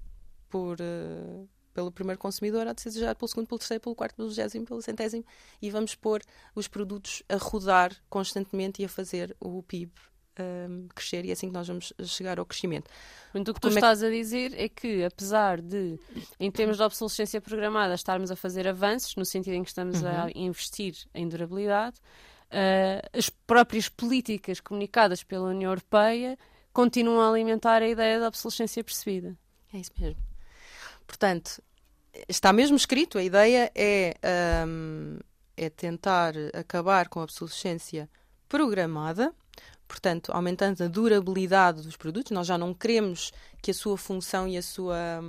por, uh, pelo primeiro consumidor, há de ser desejado pelo segundo, pelo terceiro, pelo quarto, pelo vigésimo, pelo centésimo, e vamos pôr os produtos a rodar constantemente e a fazer o PIB um, crescer e é assim que nós vamos chegar ao crescimento. O que tu Como estás é que... a dizer é que, apesar de, em termos de obsolescência programada, estarmos a fazer avanços, no sentido em que estamos uhum. a investir em durabilidade, uh, as próprias políticas comunicadas pela União Europeia continuam a alimentar a ideia da obsolescência percebida. É isso mesmo. Portanto, está mesmo escrito, a ideia é, um, é tentar acabar com a obsolescência programada portanto, aumentando a durabilidade dos produtos. Nós já não queremos que a sua função e a sua,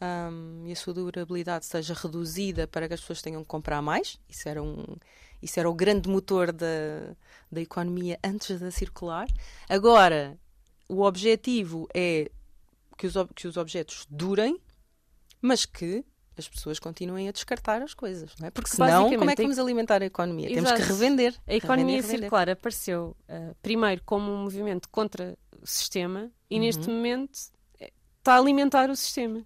um, e a sua durabilidade seja reduzida para que as pessoas tenham que comprar mais. Isso era, um, isso era o grande motor da, da economia antes da circular. Agora, o objetivo é que os, que os objetos durem, mas que as pessoas continuem a descartar as coisas, não é? Porque, senão, como é que vamos alimentar a economia? Exato. Temos que revender. A economia revender, circular apareceu uh, primeiro como um movimento contra o sistema e uhum. neste momento eh, está a alimentar o sistema.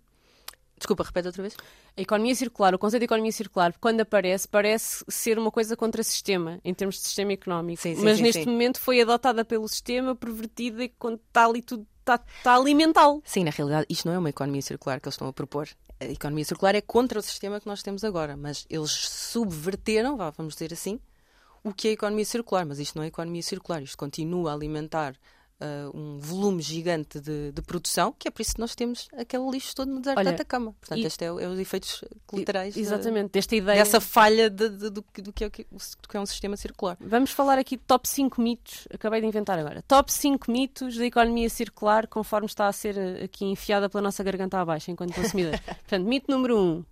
Desculpa, repete outra vez. A economia circular, o conceito de economia circular, quando aparece, parece ser uma coisa contra o sistema, em termos de sistema económico. Sim, sim, Mas sim, neste momento foi adotada pelo sistema, pervertida e está ali tudo está, está a alimentá-lo. Sim, na realidade, isto não é uma economia circular que eles estão a propor a economia circular é contra o sistema que nós temos agora, mas eles subverteram, vamos dizer assim, o que é a economia circular. Mas isto não é economia circular, isto continua a alimentar uh, um volume gigante de, de, produção, que é por isso que nós temos aquele lixo todo no deserto Olha, da Atacama. Portanto, e, este é, é, os efeitos colaterais exatamente, de, desta ideia. dessa falha de, de, do, do, que é, do que é um sistema circular. Vamos falar aqui de top 5 mitos, acabei de inventar agora. Top 5 mitos da economia circular, conforme está a ser eh, aqui enfiada pela nossa garganta abaixo, enquanto consumidor. Portanto, mito número 1. Um,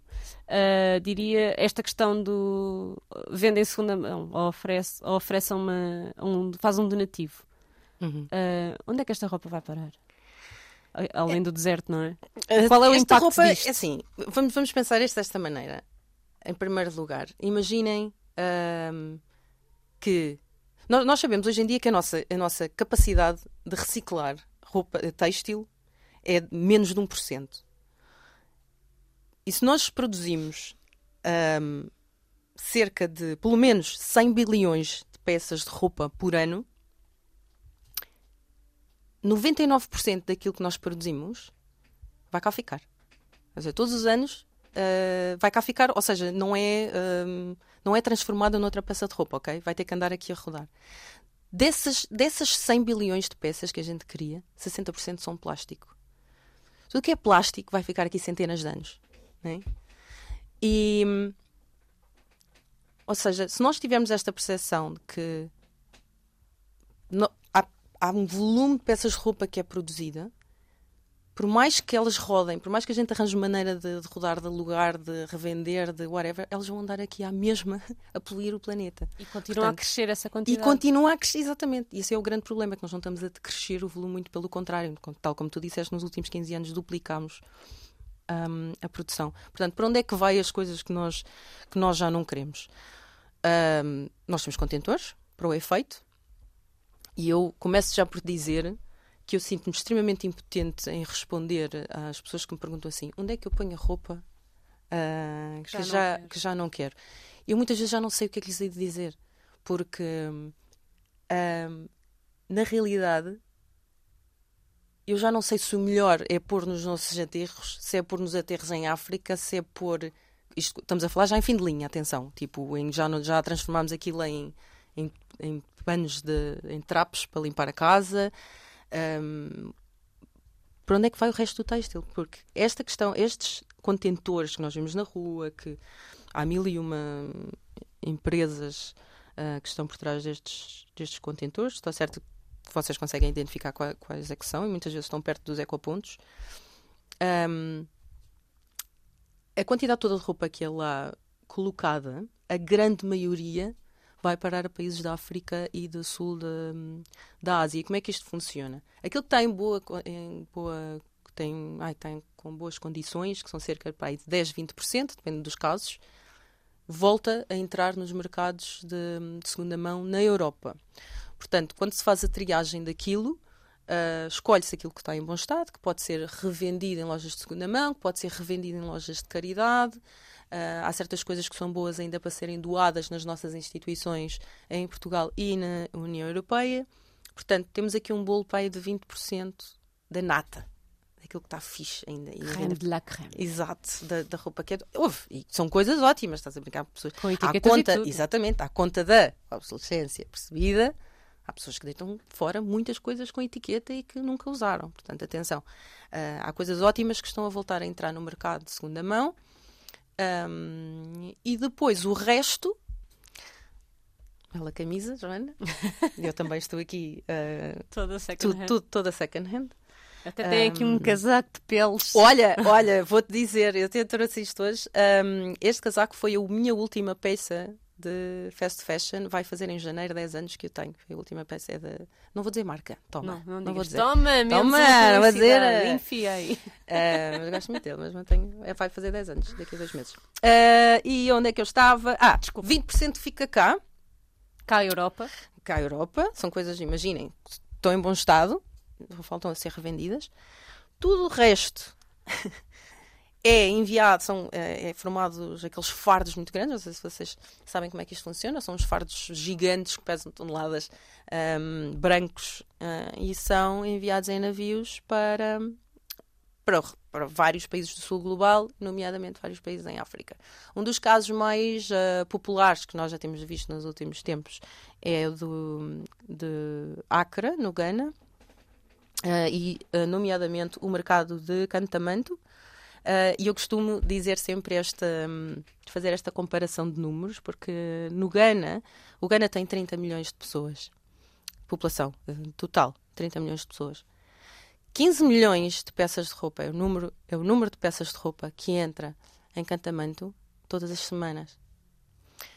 Uh, diria esta questão do venda em segunda mão ou oferece, ou oferece uma, um, faz um donativo. Uhum. Uh, onde é que esta roupa vai parar? Além é, do deserto, não é? Uh, Qual é o impacto roupa, disto? É assim, vamos, vamos pensar isto desta maneira. Em primeiro lugar, imaginem uh, que nós, nós, sabemos hoje em dia que a nossa, a nossa capacidade de reciclar roupa têxtil é menos de 1%. E se nós produzimos um, cerca de pelo menos 100 bilhões de peças de roupa por ano, 99% daquilo que nós produzimos vai cá ficar. Quer dizer, todos os anos uh, vai cá ficar, ou seja, não é, um, não é transformada noutra peça de roupa, ok? Vai ter que andar aqui a rodar. Dessas, dessas 100 bilhões de peças que a gente cria, 60% são plástico. Tudo que é plástico vai ficar aqui centenas de anos. Né? E, ou seja, se nós tivermos esta percepção de que há um volume de peças de roupa que é produzida, por mais que elas rodem, por mais que a gente arranje maneira de, de rodar, de lugar, de revender, de whatever, elas vão andar aqui à mesma a poluir o planeta. E continua Portanto, a crescer essa quantidade. E continua a crescer, exatamente. E esse é o grande problema, que nós não estamos a crescer o volume, muito pelo contrário. Tal como tu disseste, nos últimos 15 anos duplicamos um, a produção. Portanto, para onde é que vai as coisas que nós, que nós já não queremos? Um, nós temos contentores, para o efeito, e eu começo já por dizer que eu sinto-me extremamente impotente em responder às pessoas que me perguntam assim: onde é que eu ponho a roupa uh, que, já, já, que já não quero? Eu muitas vezes já não sei o que é que lhes hei de dizer, porque hum, na realidade eu já não sei se o melhor é pôr nos nossos aterros, se é pôr nos aterros em África, se é pôr. Isto, estamos a falar já em fim de linha, atenção. Tipo, em, já, já transformámos aquilo em, em, em panos de. em trapos para limpar a casa. Um, para onde é que vai o resto do têxtil? Porque esta questão, estes contentores que nós vemos na rua, que há mil e uma empresas uh, que estão por trás destes, destes contentores, está certo que vocês conseguem identificar quais, quais é que são e muitas vezes estão perto dos ecopontos. Um, a quantidade toda de roupa que é lá colocada, a grande maioria vai parar a países da África e do sul da, da Ásia. Como é que isto funciona? Aquilo que está em boa, em boa tem, ai, tem com boas condições, que são cerca de 10, 20%, depende dos casos, volta a entrar nos mercados de, de segunda mão na Europa. Portanto, quando se faz a triagem daquilo, uh, escolhe-se aquilo que está em bom estado, que pode ser revendido em lojas de segunda mão, que pode ser revendido em lojas de caridade. Uh, há certas coisas que são boas ainda para serem doadas nas nossas instituições em Portugal e na União Europeia. Portanto, temos aqui um bolo pai de 20% da nata, daquilo que está fixe ainda. Creme de la creme. Exato, da, da roupa que é. Houve, e são coisas ótimas, estás a brincar com pessoas. Com à conta, e tudo. Exatamente, à conta da obsolescência percebida, há pessoas que deitam fora muitas coisas com etiqueta e que nunca usaram. Portanto, atenção. Uh, há coisas ótimas que estão a voltar a entrar no mercado de segunda mão. Um, e depois o resto. Bela camisa, Joana. Eu também estou aqui. Uh, Toda second hand. tudo, toda second hand. Até tem aqui um casaco de peles. Olha, olha, vou-te dizer, eu até trouxe isto hoje. Um, este casaco foi a minha última peça de fast fashion. Vai fazer em janeiro 10 anos que eu tenho. Foi a última peça. É de... Não vou dizer marca. Toma. Não, não vou digas. dizer. Toma, Toma, não vou dizer, eh. Enfiei. Uh, mas gosto muito dele, mas mantenho. É, vai fazer 10 anos, daqui a dois meses. Uh, e onde é que eu estava? Ah, desculpa. 20% fica cá, Cá a Europa. cá Europa. São coisas, imaginem, estão em bom estado, faltam a ser revendidas. Tudo o resto é enviado, são é, é formados aqueles fardos muito grandes. Não sei se vocês sabem como é que isto funciona. São uns fardos gigantes que pesam toneladas, ahm, brancos, ah, e são enviados em navios para, para, para vários países do sul global, nomeadamente vários países em África. Um dos casos mais ah, populares que nós já temos visto nos últimos tempos é o do, de Accra, no Ghana, ah, e nomeadamente o mercado de Cantamanto. Ah, e eu costumo dizer sempre esta, hum, fazer esta comparação de números, porque no Ghana, o Ghana tem 30 milhões de pessoas, população total, 30 milhões de pessoas. 15 milhões de peças de roupa é o número, é o número de peças de roupa que entra em Cantamanto todas as semanas.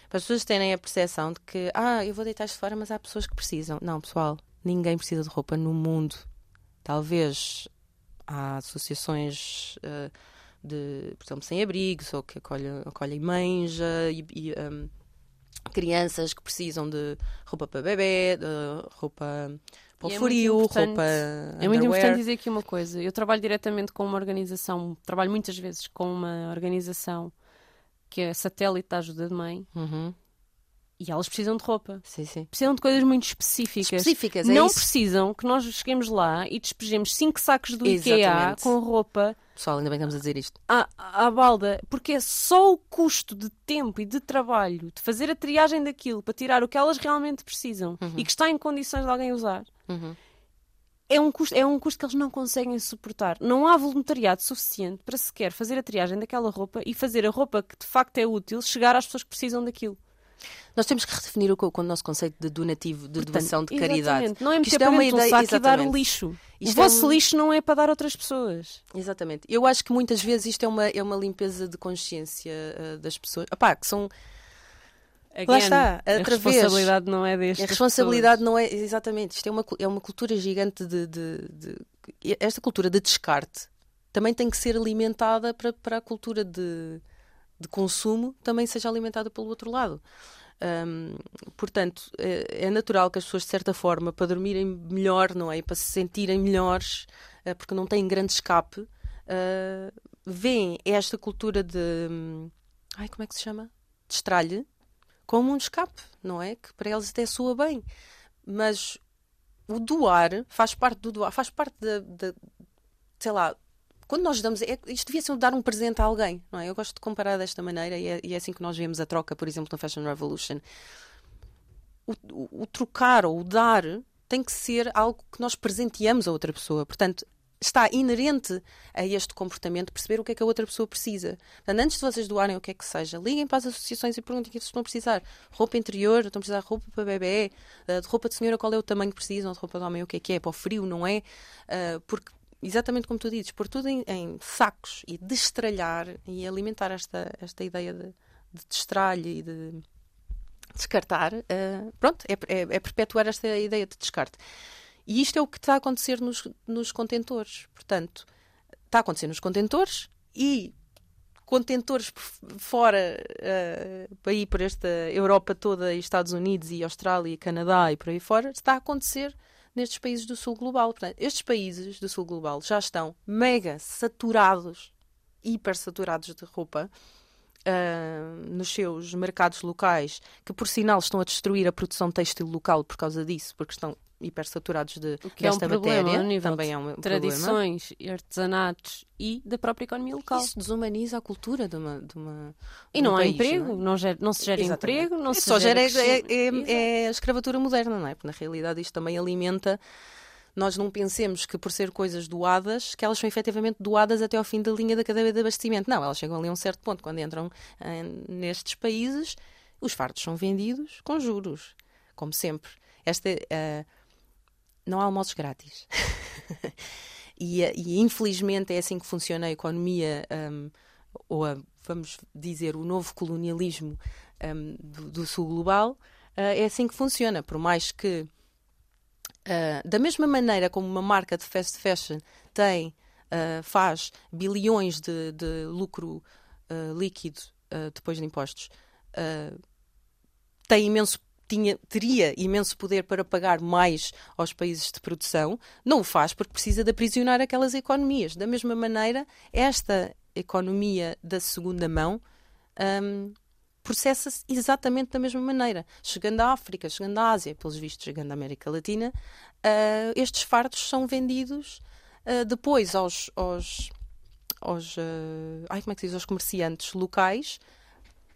Para as pessoas terem a percepção de que, ah, eu vou deitar isto fora, mas há pessoas que precisam. Não, pessoal, ninguém precisa de roupa no mundo. Talvez há associações eh, de, por exemplo, sem-abrigos ou que acolhem, acolhem mães e, e, ehm, crianças que precisam de roupa para bebê, de roupa para o E é frio, roupa É muito underwear. importante dizer aqui uma coisa. Eu trabalho diretamente com uma organização, trabalho muitas vezes com uma organização que é satélite da ajuda de mãe Uhum. e elas precisam de roupa. Sim, sim. Precisam de coisas muito específicas. Específicas, é não isso. precisam que nós cheguemos lá e despejemos cinco sacos do IKEA Exatamente. com roupa Pessoal, ainda bem que estamos a dizer isto. à, à balda, porque é só o custo de tempo e de trabalho de fazer a triagem daquilo para tirar o que elas realmente precisam e que está em condições de alguém usar. Uhum. É um, custo, é um custo que eles não conseguem suportar. Não há voluntariado suficiente para sequer fazer a triagem daquela roupa e fazer a roupa que de facto é útil chegar às pessoas que precisam daquilo. Nós temos que redefinir o, o nosso conceito de donativo, de doação de caridade. Não é meter isto é uma de um ideia- saco e dar o lixo. Isto o é vosso um- lixo não é para dar a outras pessoas. Exatamente. Eu acho que muitas vezes isto é uma, é uma limpeza de consciência ah, das pessoas. Epá, que são Lá está, a responsabilidade não é deste. A responsabilidade não é. Exatamente. Isto é uma, é uma cultura gigante de, de- de- Esta cultura de descarte também tem que ser alimentada para, para a cultura de, de consumo também seja alimentada pelo outro lado. Portanto, é, é natural que as pessoas, de certa forma, para dormirem melhor, não é? Para se sentirem melhores, eh, porque não têm grande escape, eh, veem esta cultura de. hum, Ai, como é que se chama? De estralhe como um escape, não é? Que para eles até soa bem. Mas o doar faz parte do doar, faz parte da sei lá, quando nós damos, é, isto devia ser dar um presente a alguém, não é? Eu gosto de comparar desta maneira e é, e é assim que nós vemos a troca, por exemplo, no Fashion Revolution. O, o, o, trocar ou o dar tem que ser algo que nós presenteamos a outra pessoa. Portanto, está inerente a este comportamento perceber o que é que a outra pessoa precisa. Portanto, antes de vocês doarem o que é que seja, liguem para as associações e perguntem o que é que estão a precisar. Roupa interior, estão a precisar de roupa para bebê, eh, de roupa de senhora, qual é o tamanho que precisam, de roupa de homem, o que é que é, para o frio, não é? Uh, porque exatamente como tu dizes, pôr tudo em, em, sacos e destralhar e alimentar esta, esta ideia de, de destralhe e de descartar, uh, pronto, é, é, é, perpetuar esta ideia de descarte. E isto é o que está a acontecer nos, nos contentores. Portanto, está a acontecer nos contentores e contentores fora, uh, para ir por esta Europa toda, e Estados Unidos e Austrália e Canadá e por aí fora, está a acontecer nestes países do sul global. Portanto, estes países do sul global já estão mega saturados, hiper saturados de roupa. Uh, nos seus mercados locais, que por sinal estão a destruir a produção têxtil local por causa disso, porque estão hipersaturados de, o que desta é um problema, matéria. A nível também é um tradições problema. e artesanatos e da própria economia local. Isso desumaniza a cultura de uma. De uma e não um há país, emprego, não, é? não, gera, não se gera Exatamente. emprego, não é se só gera. é, é, é, a escravatura moderna, não é? Porque na realidade isto também alimenta. Nós não pensemos que por ser coisas doadas, que elas são efetivamente doadas até ao fim da linha da cadeia de abastecimento. Não, elas chegam ali a um certo ponto. Quando entram eh, nestes países, os fardos são vendidos com juros, como sempre. Esta. Uh, não há almoços grátis. e, e, infelizmente é assim que funciona a economia, um, ou a, vamos dizer, o novo colonialismo um, do, do, sul global. Uh, é assim que funciona, por mais que, uh, da mesma maneira como uma marca de fast fashion tem, uh, faz bilhões de, de lucro líquido depois de impostos, tem imenso tinha, teria imenso poder para pagar mais aos países de produção, não o faz porque precisa de aprisionar aquelas economias. Da mesma maneira, esta economia da segunda mão um, processa-se exatamente da mesma maneira. Chegando à África, chegando à Ásia, pelos vistos, chegando à América Latina, uh, estes fardos são vendidos uh, depois aos. aos aos, uh, ai, como é que se diz, aos comerciantes locais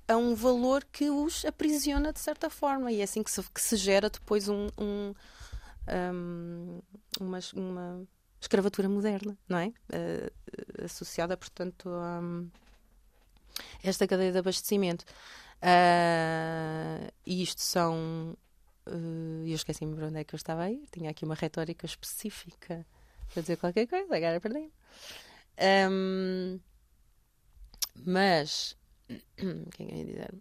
a um valor que os aprisiona de certa forma e é assim que se, que se gera depois um, um, um uma, uma, escravatura moderna, não é? Uh, associada, portanto, a esta cadeia de abastecimento. Uh, e isto são. Uh, eu esqueci-me para onde é que eu estava aí. Tinha aqui uma retórica específica para dizer qualquer coisa, agora perdi. Um, mas Quem ia dizer?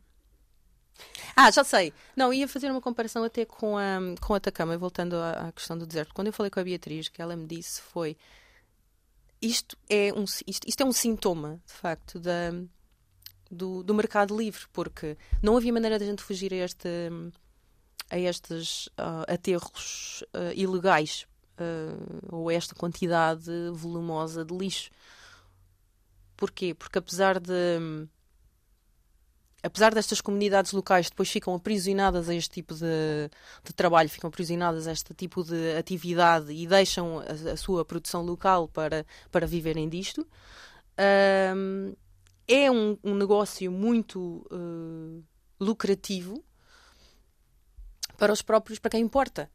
Ah, já sei. Não, ia fazer uma comparação até com a, com a Atacama, voltando à, à questão do deserto. Quando eu falei com a Beatriz, que ela me disse foi isto é um, isto, isto é um sintoma, de facto, da, do, do mercado livre, porque não havia maneira de a gente fugir a, este, a estes uh, aterros uh, ilegais uh, ou a esta quantidade volumosa de lixo. Porquê? Porque apesar de apesar destas comunidades locais depois ficam aprisionadas a este tipo de, de trabalho, ficam aprisionadas a este tipo de atividade e deixam a, a sua produção local para, para viverem disto, um, é um, um, negócio muito uh, lucrativo para os próprios, para quem importa,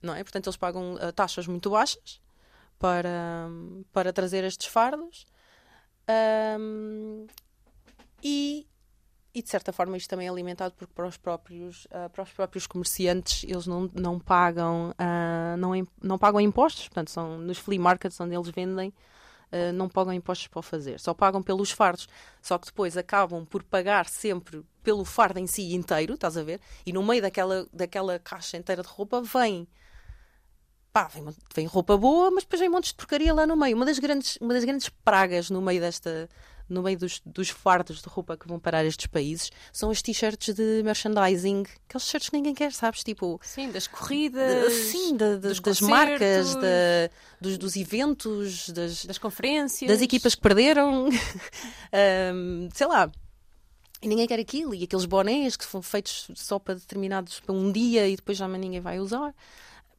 não é? Portanto, eles pagam uh, taxas muito baixas para, para trazer estes fardos. Um, e e de certa forma isto também é alimentado porque para os próprios, uh, para os próprios comerciantes eles não, não pagam uh, não, não pagam impostos, portanto são nos flea markets onde eles vendem uh, não pagam impostos para o fazer, só pagam pelos fardos, só que depois acabam por pagar sempre pelo fardo em si inteiro, estás a ver? E no meio daquela, daquela caixa inteira de roupa vem pá, vem, vem roupa boa, mas depois vem montes de porcaria lá no meio. Uma das grandes, uma das grandes pragas no meio desta, no meio dos, dos fardos de roupa que vão parar estes países, são os t-shirts de merchandising, aqueles t-shirts que ninguém quer, sabes? Tipo, sim, das corridas, de, sim, de, de, das marcas, dos, dos eventos, das, das conferências, das equipas que perderam, um, sei lá. E ninguém quer aquilo. E aqueles bonés que são feitos só para determinados para um dia e depois já ninguém vai usar.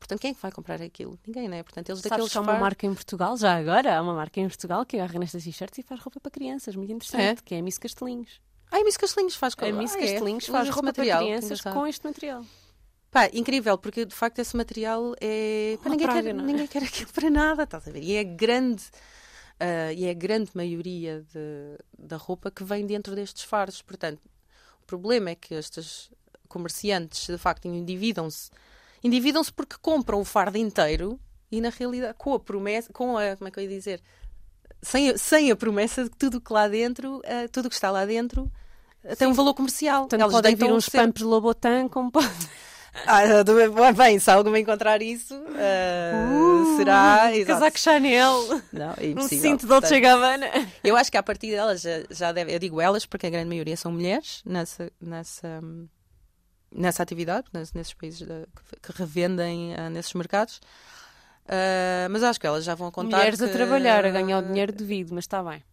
Portanto, quem é que vai comprar aquilo? Ninguém, não é? Portanto, eles Sabes daqueles que há uma marca em Portugal, já agora, há uma marca em Portugal que agarra nestas t-shirts e faz roupa para crianças, muito interessante, que é a Miss Castelinhos. Ai, a Miss Castelinhos faz A Miss Ah, é? Castelinhos Usa faz roupa material, para crianças com este material. Pá, incrível, porque de facto esse material é. Pá, ninguém, praga, quer, não é? ninguém quer aquilo para nada, estás a ver? E é grande. ah, e é a grande maioria de- da roupa que vem dentro destes faros. Portanto, o problema é que estes comerciantes de facto endividam-se. Endividam-se porque compram o fardo inteiro e na realidade, com a promessa, com a. Como é que eu ia dizer? Sem, a- sem a promessa de que tudo que lá dentro, ah, tudo que está lá dentro. ah, Tem um valor comercial. Portanto, Elas podem vir uns sempre- pumps Lobotan como pode. ah, bem, se alguma encontrar isso, ah, será. exato. Uh, Casaco Chanel, Não, é um impossível. cinto Dolce Gabbana. Eu acho que a partir delas já, já deve. Eu digo elas porque a grande maioria são mulheres nessa, nessa, hum, nessa atividade, nes- nesses países da- que, revendem ah, nesses mercados. Ah, mas acho que elas já vão contar. Mulheres a que- trabalhar, a ganhar o dinheiro devido, mas está bem.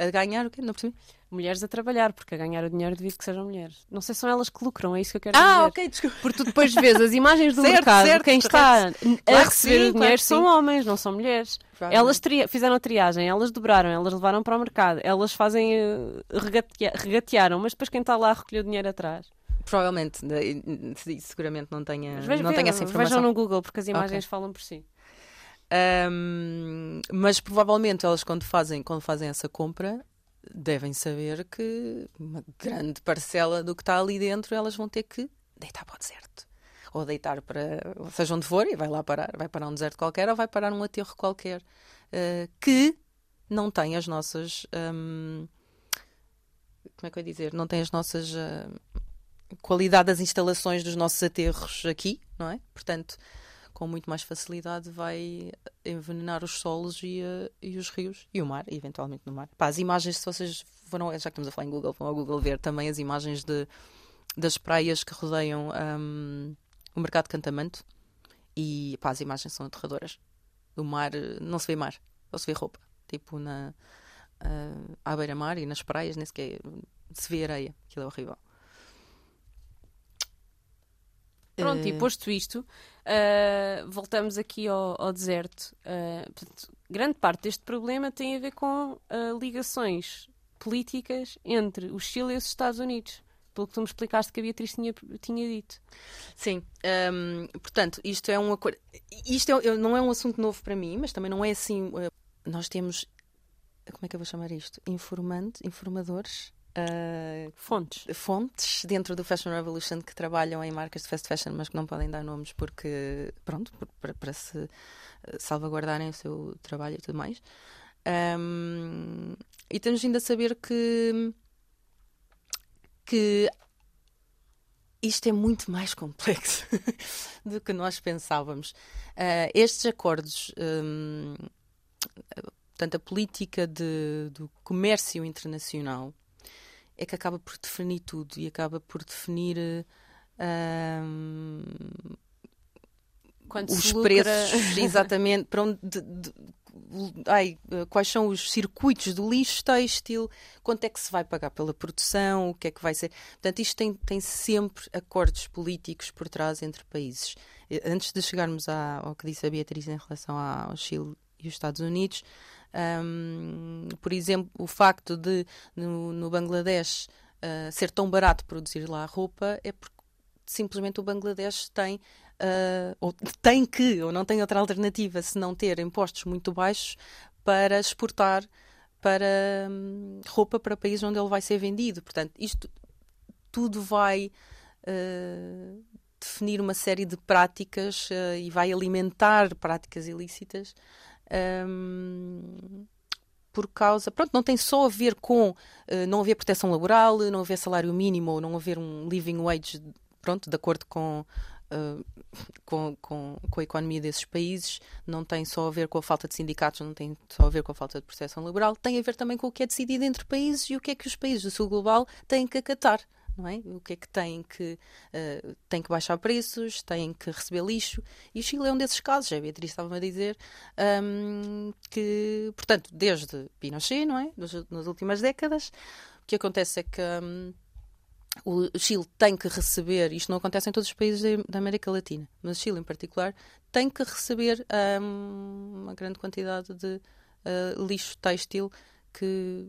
A ganhar o quê? Não percebi. Mulheres a trabalhar, porque a ganhar o dinheiro devido que sejam mulheres. Não sei se são elas que lucram, é isso que eu quero Ah, dizer. ok, desculpa. Porque tu depois vês as imagens do Certo, mercado, certo, quem está a Claro receber sim, o claro dinheiro que são homens, não são mulheres. Elas fizeram a triagem, elas dobraram, elas levaram para o mercado, elas fazem eh, regatea- regatearam, mas depois quem está lá recolheu o dinheiro atrás. Provavelmente, seguramente não tenha, veja- não tenha essa vejam informação. no Google, porque as imagens falam por si. Ahm, mas provavelmente elas quando fazem, quando fazem essa compra devem saber que uma grande parcela do que está ali dentro elas vão ter que deitar para o deserto. Ou deitar para, seja onde for, e vai lá parar, vai parar um deserto qualquer ou vai parar um aterro qualquer ah, que não tem as nossas ahm, como é que eu ia dizer? Não tem as nossas ah, qualidade das instalações dos nossos aterros aqui, não é? Portanto, com muito mais facilidade vai envenenar os solos e, eh, e os rios e o mar, eventualmente no mar. Pá, as imagens, se vocês foram, já que estamos a falar em Google, vão ao Google ver também as imagens de, das praias que rodeiam hum, o mercado de Cantamanto e pá, as imagens são aterradoras. O mar, eh, não se vê mar, só se vê roupa. Tipo na ah, à beira-mar e nas praias, nem sequer se vê areia, aquilo é horrível. Pronto, Eh, e posto isto, ah, voltamos aqui ao, ao deserto. Ah, portanto, grande parte deste problema tem a ver com ah, ligações políticas entre o Chile e os Estados Unidos. Pelo que tu me explicaste que a Beatriz tinha, tinha dito. Sim, hum, portanto, isto é um acordo. Isto é- não é um assunto novo para mim, mas também não é assim. eh, Nós temos. Como é que eu vou chamar isto? Informante, informadores, ah, Fontes. fontes dentro do Fashion Revolution que trabalham em marcas de fast fashion, mas que não podem dar nomes porque, pronto, para, para se eh, salvaguardarem o seu trabalho e tudo mais. Hum, e temos ainda a saber que que isto é muito mais complexo do que nós pensávamos. Ah, estes acordos, hum, portanto, a política de- do comércio internacional é que acaba por definir tudo e acaba por definir Quando os preços exatamente para onde de- de- ai, quais são os circuitos do lixo têxtil, quanto é que se vai pagar pela produção, o que é que vai ser. Portanto, isto tem, tem sempre acordos políticos por trás entre países. Eh, Antes de chegarmos à- ao que disse a Beatriz em relação ao Chile e os Estados Unidos, hum, por exemplo, o facto de no, no Bangladesh ah, ser tão barato produzir lá roupa é porque simplesmente o Bangladesh tem ah, ou tem que, ou não tem outra alternativa se não ter impostos muito baixos para exportar para hum, roupa para países onde ele vai ser vendido. Portanto, isto tudo vai ah, definir uma série de práticas ah, e vai alimentar práticas ilícitas. Por causa, pronto, não tem só a ver com eh, não haver proteção laboral, não haver salário mínimo ou não haver um living wage, pronto, de acordo com, eh, com, com, com a economia desses países, não tem só a ver com a falta de sindicatos, não tem só a ver com a falta de proteção laboral, tem a ver também com o que é decidido entre países e o que é que os países do sul global têm que acatar. Não é? O que é que têm que eh, têm que baixar preços, têm que receber lixo e o Chile é um desses casos, a Beatriz estava-me a dizer hum, que, portanto, desde Pinochet, não é? Nas, nas últimas décadas, o que acontece é que hum, o Chile tem que receber, isto não acontece em todos os países da América Latina, mas o Chile em particular, tem que receber um, uma grande quantidade de uh, lixo têxtil que,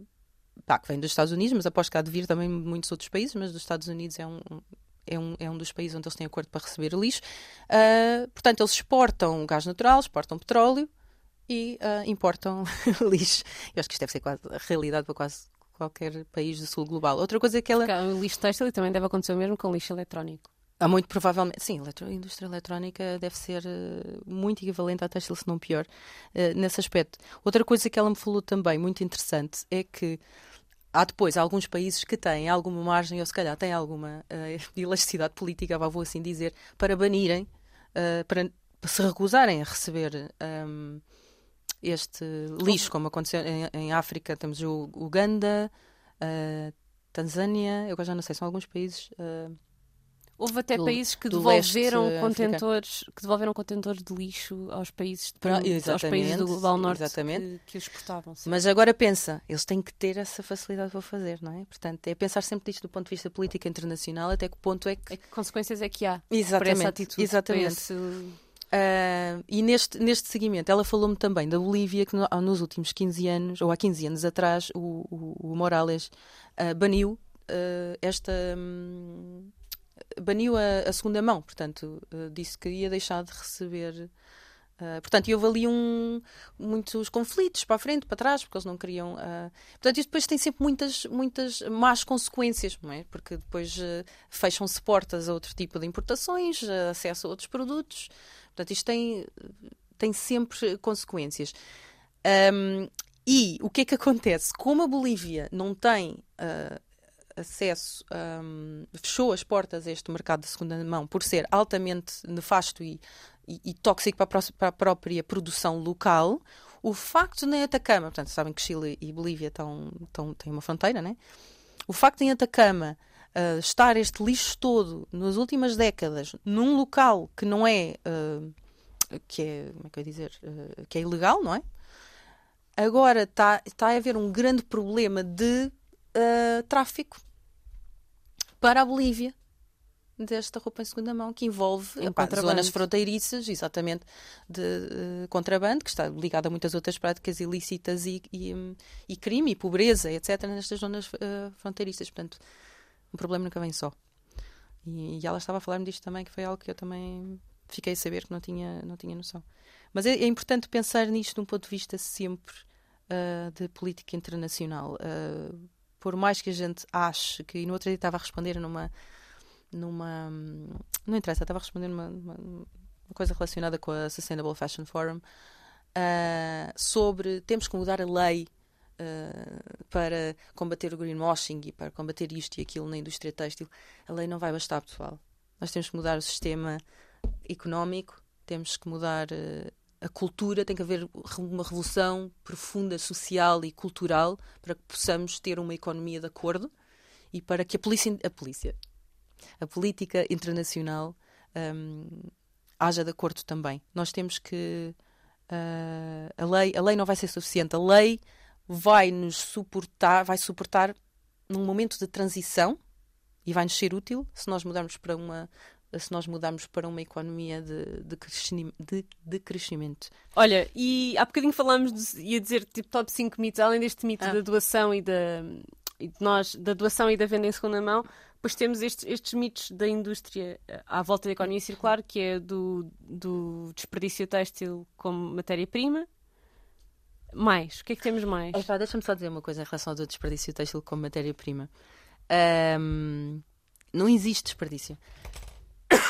pá, que vem dos Estados Unidos, mas que há de vir também de muitos outros países, mas dos Estados Unidos é um, é um, é um dos países onde eles têm acordo para receber lixo. Uh, portanto, eles exportam gás natural, exportam petróleo e uh, importam lixo. Eu acho que isto deve ser quase a realidade para quase qualquer país do sul global. Outra coisa é que ela. O lixo têxtil também deve acontecer o mesmo com lixo eletrónico. Há muito provavelmente. Sim, a indústria eletrónica deve ser uh, muito equivalente à têxtil, se não pior, uh, nesse aspecto. Outra coisa que ela me falou também, muito interessante, é que há depois alguns países que têm alguma margem, ou se calhar têm alguma uh, elasticidade política, vou assim dizer, para banirem, para, para, se recusarem a receber. Um, este lixo, como aconteceu em, em África, temos o Uganda, uh, Tanzânia, eu já não sei, são alguns países. Uh, Houve até do, países que devolveram contentores, que devolveram contentores de lixo aos países, de, aos países do Global Norte que, que os exportavam. Sim. Mas agora pensa, eles têm que ter essa facilidade para fazer, não é? Portanto, é pensar sempre disto do ponto de vista política internacional, até que ponto é que. É que consequências é que há exatamente, para essa atitude, exatamente. Esse... Uh, e neste, neste seguimento, ela falou-me também da Bolívia, que no, nos últimos 15 anos, ou há 15 anos atrás, o, o, o Morales uh, baniu uh, esta. Um, baniu a, a, segunda mão, portanto, disse que ia deixar de receber. Uh, portanto, e houve ali um, muitos conflitos para a frente, para trás, porque eles não queriam. Uh, portanto, isto depois tem sempre muitas, muitas más consequências, não é? Porque depois uh, fecham-se portas a outro tipo de importações, acesso a outros produtos. Portanto, isto tem, tem sempre consequências. Um, e o que é que acontece? Como a Bolívia não tem uh, acesso, um, fechou as portas a este mercado de segunda mão por ser altamente nefasto e, e, e tóxico para a, para a, própria produção local, o facto de em Atacama, portanto, sabem que Chile e Bolívia estão, estão, têm uma fronteira, né? O facto de em Atacama uh, estar este lixo todo nas últimas décadas num local que não é uh, que é como é que eu ia dizer uh, que é ilegal, não é? Agora está tá a haver um grande problema de tráfico para a Bolívia desta roupa em segunda mão, que envolve epá, zonas fronteiriças, exatamente, de uh, contrabando, que está ligado a muitas outras práticas ilícitas e, e, um, e crime e pobreza, etc., nestas zonas uh, fronteiriças. Portanto, um problema nunca vem só. E, e ela estava a falar-me disto também, que foi algo que eu também fiquei a saber que não tinha, não tinha noção. Mas é, é importante pensar nisto de um ponto de vista sempre uh, de política internacional. Uh, por mais que a gente ache que. E no outro dia estava a responder numa. numa não interessa, estava a responder numa, uma coisa relacionada com a Sustainable Fashion Forum uh, sobre temos que mudar a lei Uh, para combater o greenwashing e para combater isto e aquilo na indústria têxtil, a lei não vai bastar, pessoal. Nós temos que mudar o sistema económico, temos que mudar uh, a cultura, tem que haver uma revolução profunda social e cultural para que possamos ter uma economia de acordo e para que a polícia, a, polícia, a política internacional um, haja de acordo também. Nós temos que uh, a lei, a lei não vai ser suficiente. A lei vai nos suportar, vai suportar num momento de transição e vai nos ser útil se nós mudarmos para uma se nós mudarmos para uma economia de, de, crescimento, de, de crescimento. Olha, e há bocadinho falámos, de, ia dizer, tipo top 5 mitos, além deste mito ah. da doação e da, e de nós, da doação e da venda em segunda mão, depois temos estes, estes mitos da indústria eh, à volta da economia circular, que é do, do desperdício têxtil como matéria-prima, mais? O que é que temos mais? Deixa-me só dizer uma coisa em relação ao desperdício têxtil como matéria-prima. Um, não existe desperdício.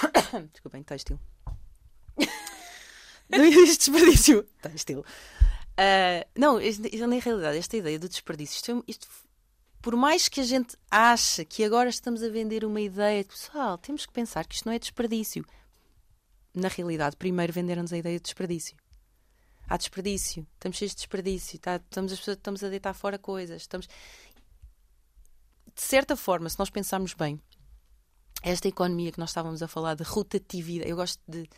Desculpem, têxtil. não existe desperdício. Têxtil. Uh, não, isto, isto, na realidade, esta ideia do desperdício, isto, é isto, por mais que a gente ache que agora estamos a vender uma ideia, pessoal, temos que pensar que isto não é desperdício. Na realidade, primeiro venderam-nos a ideia de desperdício há desperdício, estamos cheios de desperdício, tá? estamos, estamos a deitar fora coisas. Estamos... De certa forma, se nós pensarmos bem, esta economia que nós estávamos a falar de rotatividade, eu gosto de,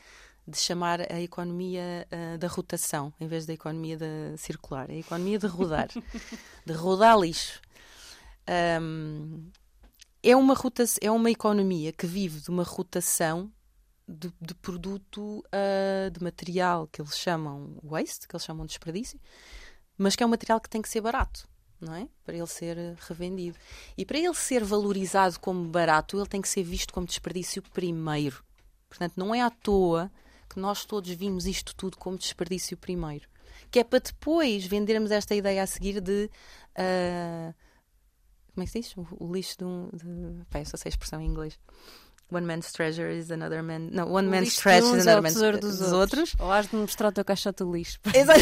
de chamar a economia uh, da rotação, em vez da economia da circular, é a economia de rodar, de rodar lixo. Um, é uma, rota, é uma economia que vive de uma rotação de, de produto uh, de material que eles chamam waste, que eles chamam de desperdício, mas que é um material que tem que ser barato, não é? Para ele ser revendido. E para ele ser valorizado como barato, ele tem que ser visto como desperdício primeiro. Portanto, não é à toa que nós todos vimos isto tudo como desperdício primeiro. Que é para depois vendermos esta ideia a seguir de. Uh, como é que se diz? O, lixo de um. De, eu só sei a expressão em inglês. One man's treasure is another man. Não, one o man's trash is another man's tesouro dos, dos outros. outros. Ou has de mostrar o teu caixote de lixo. Exato.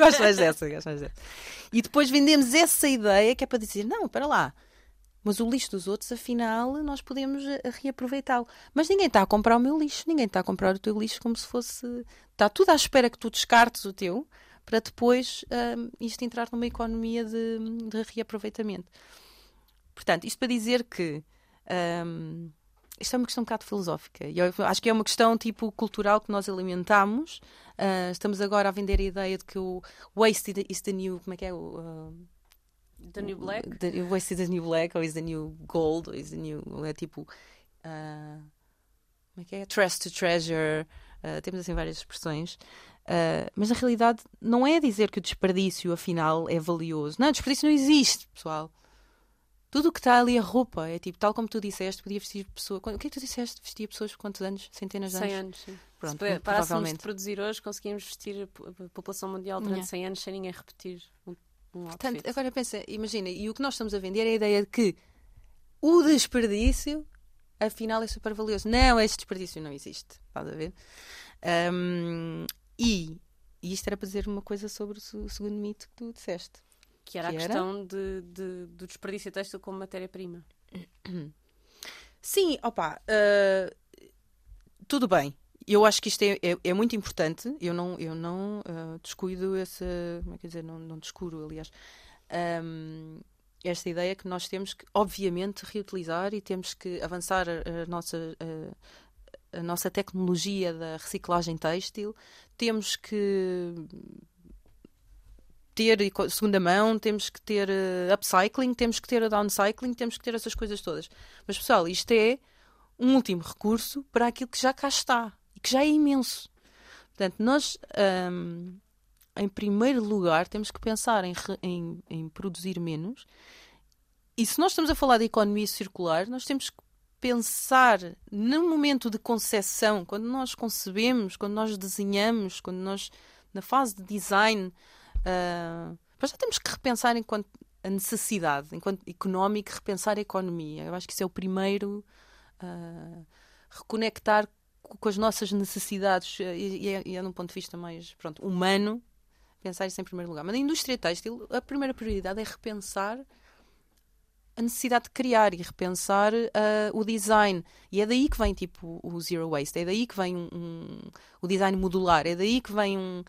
gosto mais dessa, gosto mais dessa. E depois vendemos essa ideia que é para dizer: não, para lá. Mas o lixo dos outros, afinal, nós podemos eh, reaproveitá-lo. Mas ninguém está a comprar o meu lixo, ninguém está a comprar o teu lixo como se fosse. Está tudo à espera que tu descartes o teu para depois um, isto entrar numa economia de, de, reaproveitamento. Portanto, isto para dizer que. Um, isto é uma questão um bocado filosófica. Eu acho que é uma questão tipo cultural que nós alimentamos. Uh, estamos agora a vender a ideia de que o waste is the new. Como é que é? O, uh, The New Black? The, waste is the new black, ou is the new gold, ou is the new. É tipo. Uh, como é que é? Trust to treasure. Temos assim várias expressões. Mas na realidade não é dizer que o desperdício afinal é valioso. Não, desperdício não existe, pessoal. Tudo o que está ali, a roupa, é tipo, tal como tu disseste, podia vestir pessoa. O que é que tu disseste? Vestia pessoas por quantos anos? Centenas de anos? 100 anos, sim. Pronto, Se parássemos de produzir hoje, conseguimos vestir a população mundial durante yeah. 100 anos sem ninguém repetir um um Portanto, agora pensa, imagina, e o que nós estamos a vender é a ideia de que o desperdício, afinal, é super valioso. Não, este desperdício não existe. Estás a ver? Um, e, e isto era para dizer uma coisa sobre o segundo mito que tu disseste. Que era que a era? questão de, de, do desperdício têxtil como matéria-prima. Sim, opa, uh, tudo bem eu acho que isto é, é, é, muito importante. Eu não, eu não uh, descuido essa. Como é que dizer? Não, não descuro, aliás. Um, esta ideia que nós temos que, obviamente, reutilizar e temos que avançar a, a nossa. A, a, nossa tecnologia da reciclagem têxtil, temos que ter segunda mão, temos que ter uh, upcycling, temos que ter a downcycling, temos que ter essas coisas todas. Mas, pessoal, isto é um último recurso para aquilo que já cá está que já é imenso. Portanto, nós, um, em primeiro lugar, temos que pensar em, em, em produzir menos. E se nós estamos a falar de economia circular, nós temos que pensar no momento de concepção, quando nós concebemos, quando nós desenhamos, quando nós, na fase de design, uh, já temos que repensar enquanto a necessidade, enquanto económico, repensar a economia. Eu acho que isso é o primeiro. Uh, reconectar com as nossas necessidades eh, e, é, e é num ponto de vista mais pronto, humano, pensar isso em primeiro lugar. Mas na indústria têxtil, a primeira prioridade é repensar a necessidade de criar e repensar uh, o design. E é daí que vem tipo o zero waste, é daí que vem um, um o design modular, é daí que vem um,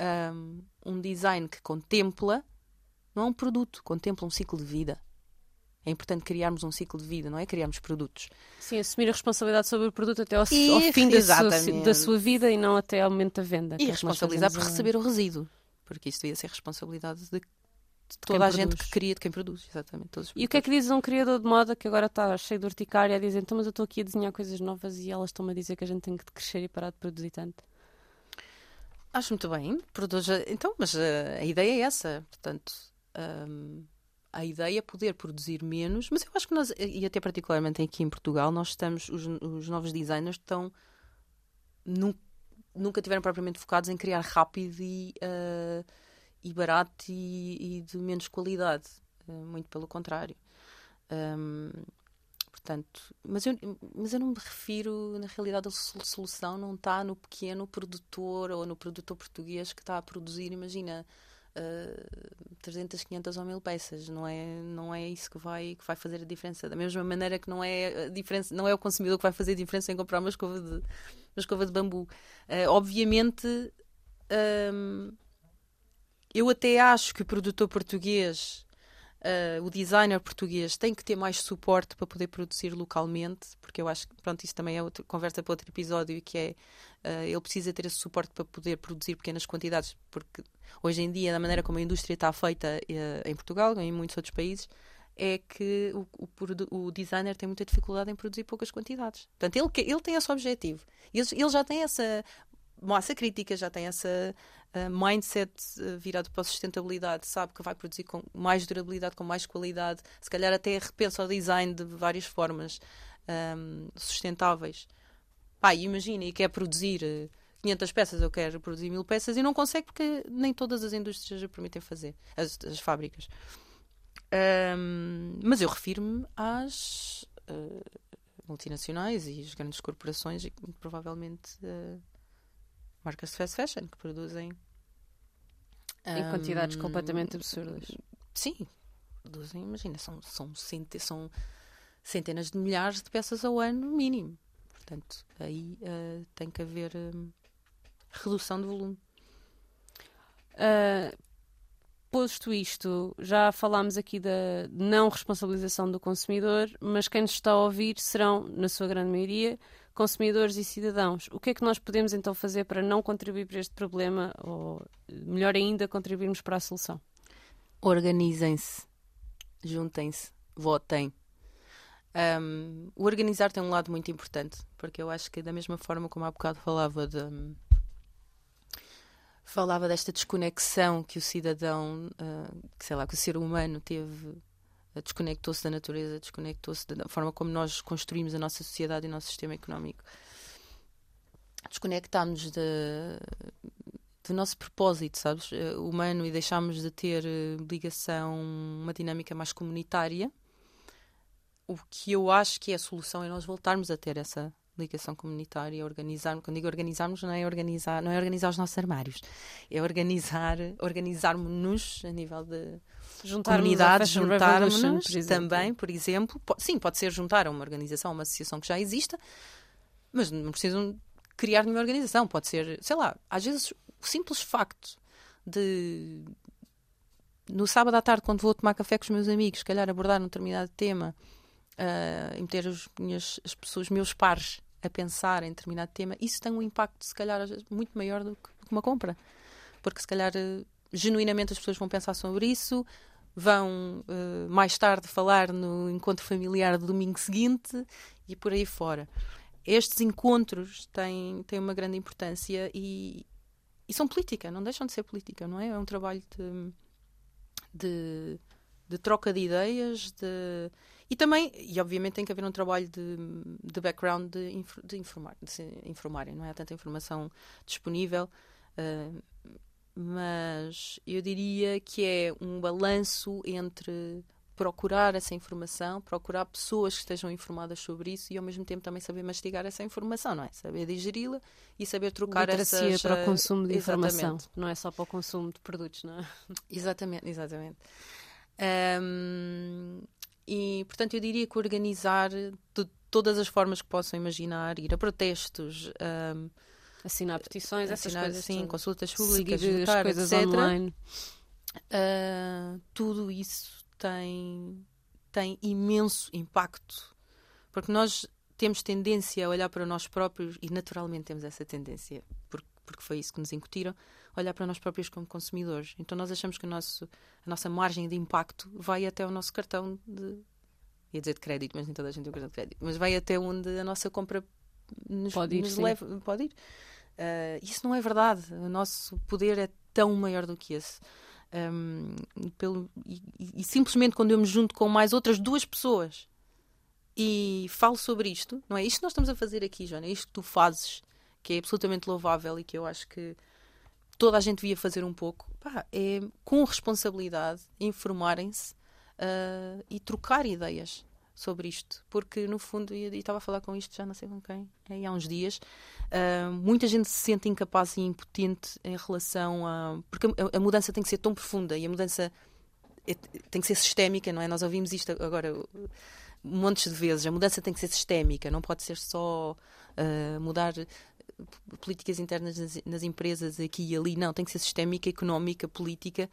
um, um design que contempla, não é um produto, contempla um ciclo de vida. É importante criarmos um ciclo de vida, não é? Criarmos produtos. Sim, assumir a responsabilidade sobre o produto até ao, e, ao fim da sua, da sua, vida e não até ao momento da venda. E é responsabilizar por receber o resíduo, porque isso devia ser responsabilidade de, de toda a gente que cria, de quem produz. Exatamente. e o que é que diz um criador de moda que agora está cheio de urticária a dizer então, mas eu estou aqui a desenhar coisas novas e elas estão-me a dizer que a gente tem que crescer e parar de produzir tanto? Acho muito bem. Produz, então, mas a, a ideia é essa. Portanto. Um, a ideia é poder produzir menos, mas eu acho que nós, e até particularmente aqui em Portugal, nós estamos, os, os novos designers estão nu, nunca tiveram propriamente focados em criar rápido e, uh, e barato e, e, de menos qualidade, uh, muito pelo contrário. Um, portanto, mas eu, mas eu não me refiro, na realidade, a solução não está no pequeno produtor ou no produtor português que está a produzir, imagina uh, 300, 500 ou 1000 peças. Não é, não é isso que vai, que vai fazer a diferença. Da mesma maneira que não é, a diferença, não é o consumidor que vai fazer a diferença em comprar uma escova de, uma escova de bambu. Uh, obviamente, um, eu até acho que o produtor português Uh, o designer português tem que ter mais suporte para poder produzir localmente, porque eu acho que pronto, isso também é outra conversa para outro episódio, que é uh, ele precisa ter esse suporte para poder produzir pequenas quantidades, porque hoje em dia, da maneira como a indústria está feita uh, em Portugal, em muitos outros países, é que o, o, o, designer tem muita dificuldade em produzir poucas quantidades. Portanto, ele, ele tem esse objetivo. Ele, ele já tem essa massa crítica, já tem essa uh, mindset uh, virado para a sustentabilidade, sabe que vai produzir com mais durabilidade, com mais qualidade, se calhar até repensa o design de várias formas um, sustentáveis. Pá, imagina, e quer produzir 500 peças, eu quero produzir mil peças e não consegue porque nem todas as indústrias permitem fazer, as, as fábricas. Um, mas eu refiro-me às multinacionais e às grandes corporações e provavelmente uh, marcas de fast fashion que produzem em um, quantidades completamente absurdas. Sim, produzem, imagina, são, são, cente, são centenas de milhares de peças ao ano, mínimo. Portanto, aí uh, tem que haver uh, redução de volume. Uh, posto isto, já falámos aqui da não responsabilização do consumidor, mas quem nos está a ouvir serão, na sua grande maioria, consumidores e cidadãos. O que é que nós podemos então fazer para não contribuir para este problema ou, melhor ainda, contribuirmos para a solução? Organizem-se, juntem-se, votem. Um, o organizar tem um lado muito importante, porque eu acho que da mesma forma como há bocado falava de falava desta desconexão que o cidadão, uh, que sei lá, que o ser humano teve, desconectou-se da natureza, desconectou-se da forma como nós construímos a nossa sociedade e o nosso sistema económico. Desconectámos de, do nosso propósito, sabes, uh, humano e deixámos de ter ligação, uma dinâmica mais comunitária. O que eu acho que é a solução é nós voltarmos a ter essa ligação comunitária, organizar, quando digo organizarmos, não é organizar, não é organizar os nossos armários, é organizar, organizarmos-nos a nível de juntar comunidades, juntarmos-nos também, por exemplo, sim, pode ser juntar a uma organização, uma associação que já exista, mas não precisam criar nenhuma organização, pode ser, sei lá, às vezes o simples facto de no sábado à tarde, quando vou tomar café com os meus amigos, se calhar abordar um determinado tema, uh, e meter os, minhas, as pessoas, meus pares, a pensar em determinado tema, isso tem um impacto, se calhar, muito maior do que, uma compra. Porque, se calhar, genuinamente as pessoas vão pensar sobre isso, vão uh, mais tarde falar no encontro familiar do domingo seguinte e por aí fora. Estes encontros têm, têm uma grande importância e, e são política, não deixam de ser política, não é? É um trabalho de, de, de troca de ideias, de e também, e obviamente tem que haver um trabalho de, de background de, de informar, de se informarem, não é? Há tanta informação disponível, uh, mas eu diria que é um balanço entre procurar essa informação, procurar pessoas que estejam informadas sobre isso e ao mesmo tempo também saber mastigar essa informação, não é? Saber digeri-la e saber trocar Literacia essas... para o consumo de informação, não é só para o consumo de produtos, não é? Exatamente, exatamente. Um, e, portanto, eu diria que organizar de todas as formas que possam imaginar, ir a protestos, um, assinar petições, assinar, essas coisas. Sim, consultas públicas, votar, coisas etc. Online. Uh, tudo isso tem, tem imenso impacto. Porque nós temos tendência a olhar para nós próprios e naturalmente temos essa tendência, porque, porque foi isso que nos incutiram, olhar para nós próprios como consumidores. Então nós achamos que o nosso, a nossa margem de impacto vai até o nosso cartão de. ia dizer de crédito, mas nem toda a gente tem um cartão de crédito. Mas vai até onde a nossa compra nos, pode ir. Nos leva, pode ir. Uh, isso não é verdade. O nosso poder é tão maior do que esse. Um, pelo, e, e, simplesmente quando eu me junto com mais outras duas pessoas e falo sobre isto, não é? Isto que nós estamos a fazer aqui, Joana, é isto que tu fazes, que é absolutamente louvável e que eu acho que toda a gente devia fazer um pouco, pá, é com responsabilidade informarem-se uh, e trocar ideias sobre isto, porque no fundo, e estava a falar com isto já não sei com quem, aí há uns dias, uh, muita gente se sente incapaz e impotente em relação a. Porque a, a mudança tem que ser tão profunda e a mudança é, tem que ser sistémica, não é? Nós ouvimos isto agora montes de vezes. A mudança tem que ser sistémica, não pode ser só uh, mudar políticas internas nas, nas, empresas aqui e ali. Não, tem que ser sistémica, económica, política.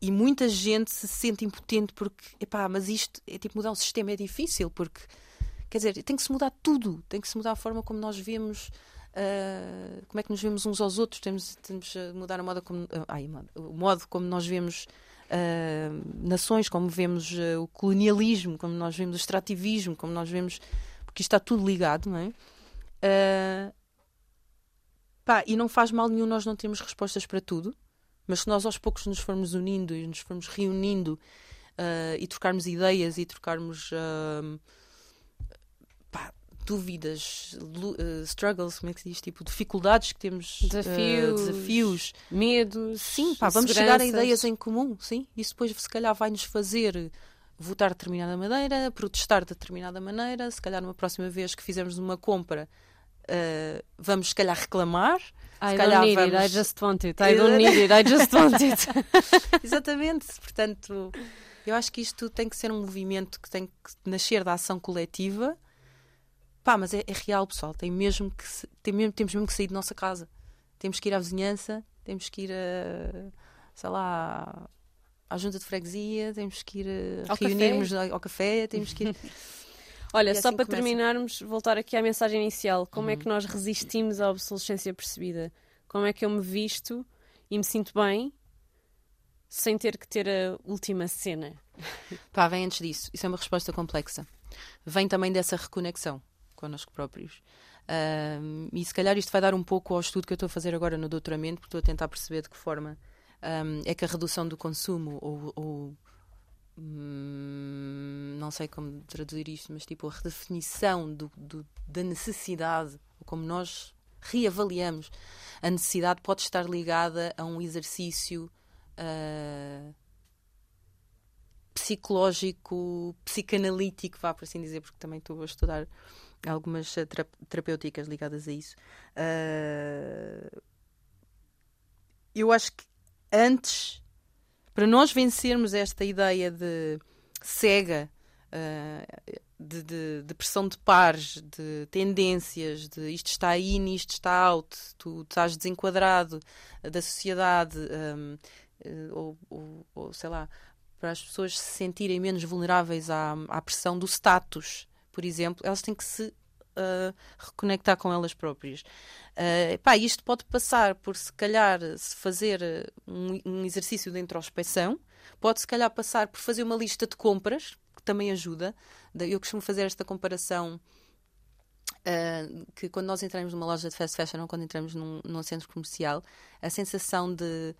E muita gente se sente impotente porque, epá, mas isto é tipo mudar o sistema é difícil, porque quer dizer, tem que se mudar tudo, tem que se mudar a forma como nós vemos. Uh, como é que nos vemos uns aos outros, temos, temos a mudar a moda como, uh, ai, o modo como nós vemos uh, nações, como vemos o colonialismo, como nós vemos o extrativismo, como nós vemos. Porque isto está tudo ligado, não é? Pá, e não faz mal nenhum nós não termos respostas para tudo, mas se nós aos poucos nos formos unindo e nos formos reunindo e trocarmos ideias e trocarmos pá, dúvidas, uh, struggles, como é que se diz? Tipo, dificuldades que temos, desafios, uh, desafios. medos. Sim, pá, vamos chegar a ideias em comum, sim. Isso depois, se calhar, vai nos fazer votar de determinada maneira, protestar de determinada maneira. Se calhar, numa próxima vez que fizermos uma compra, uh, vamos, se calhar, reclamar. I se don't need vamos... it, I just want it. I don't need it, I just want it. Exatamente, portanto, eu acho que isto tem que ser um movimento que tem que nascer da ação coletiva Pá, mas é, é real, pessoal. Tem mesmo que, tem mesmo, temos mesmo que sair de nossa casa. Temos que ir à vizinhança, temos que ir a, sei lá, à junta de freguesia, temos que ir a reunirmos ao café, temos que ir. Olha, só assim para começa. terminarmos, voltar aqui à mensagem inicial. Como uhum. é que nós resistimos à obsolescência percebida? Como é que eu me visto e me sinto bem sem ter que ter a última cena? Pá, vem antes disso. Isso é uma resposta complexa. Vem também dessa reconexão connosco próprios. Um, e se calhar isto vai dar um pouco ao estudo que eu estou a fazer agora no doutoramento, porque estou a tentar perceber de que forma um, é que a redução do consumo ou, ou hum, não sei como traduzir isto, mas tipo a redefinição do, do, da necessidade, como nós reavaliamos a necessidade, pode estar ligada a um exercício uh, psicológico, psicanalítico, vá por assim dizer, porque também estou a estudar algumas terapêuticas ligadas a isso. Uh, eu acho que antes, para nós vencermos esta ideia de cega, uh, de, de, de, pressão de pares, de tendências, de isto está aí, isto está out, tu estás desenquadrado da sociedade, um, ou, ou, ou, sei lá, para as pessoas se sentirem menos vulneráveis à, à pressão do status por exemplo, elas têm que se uh, reconectar com elas próprias. Uh, pá, isto pode passar por, se calhar, se fazer um, um exercício de introspeção, pode, se calhar, passar por fazer uma lista de compras, que também ajuda. Eu costumo fazer esta comparação. Uh, que quando nós entramos numa loja de fast fashion ou quando entramos num, num centro comercial, a sensação de.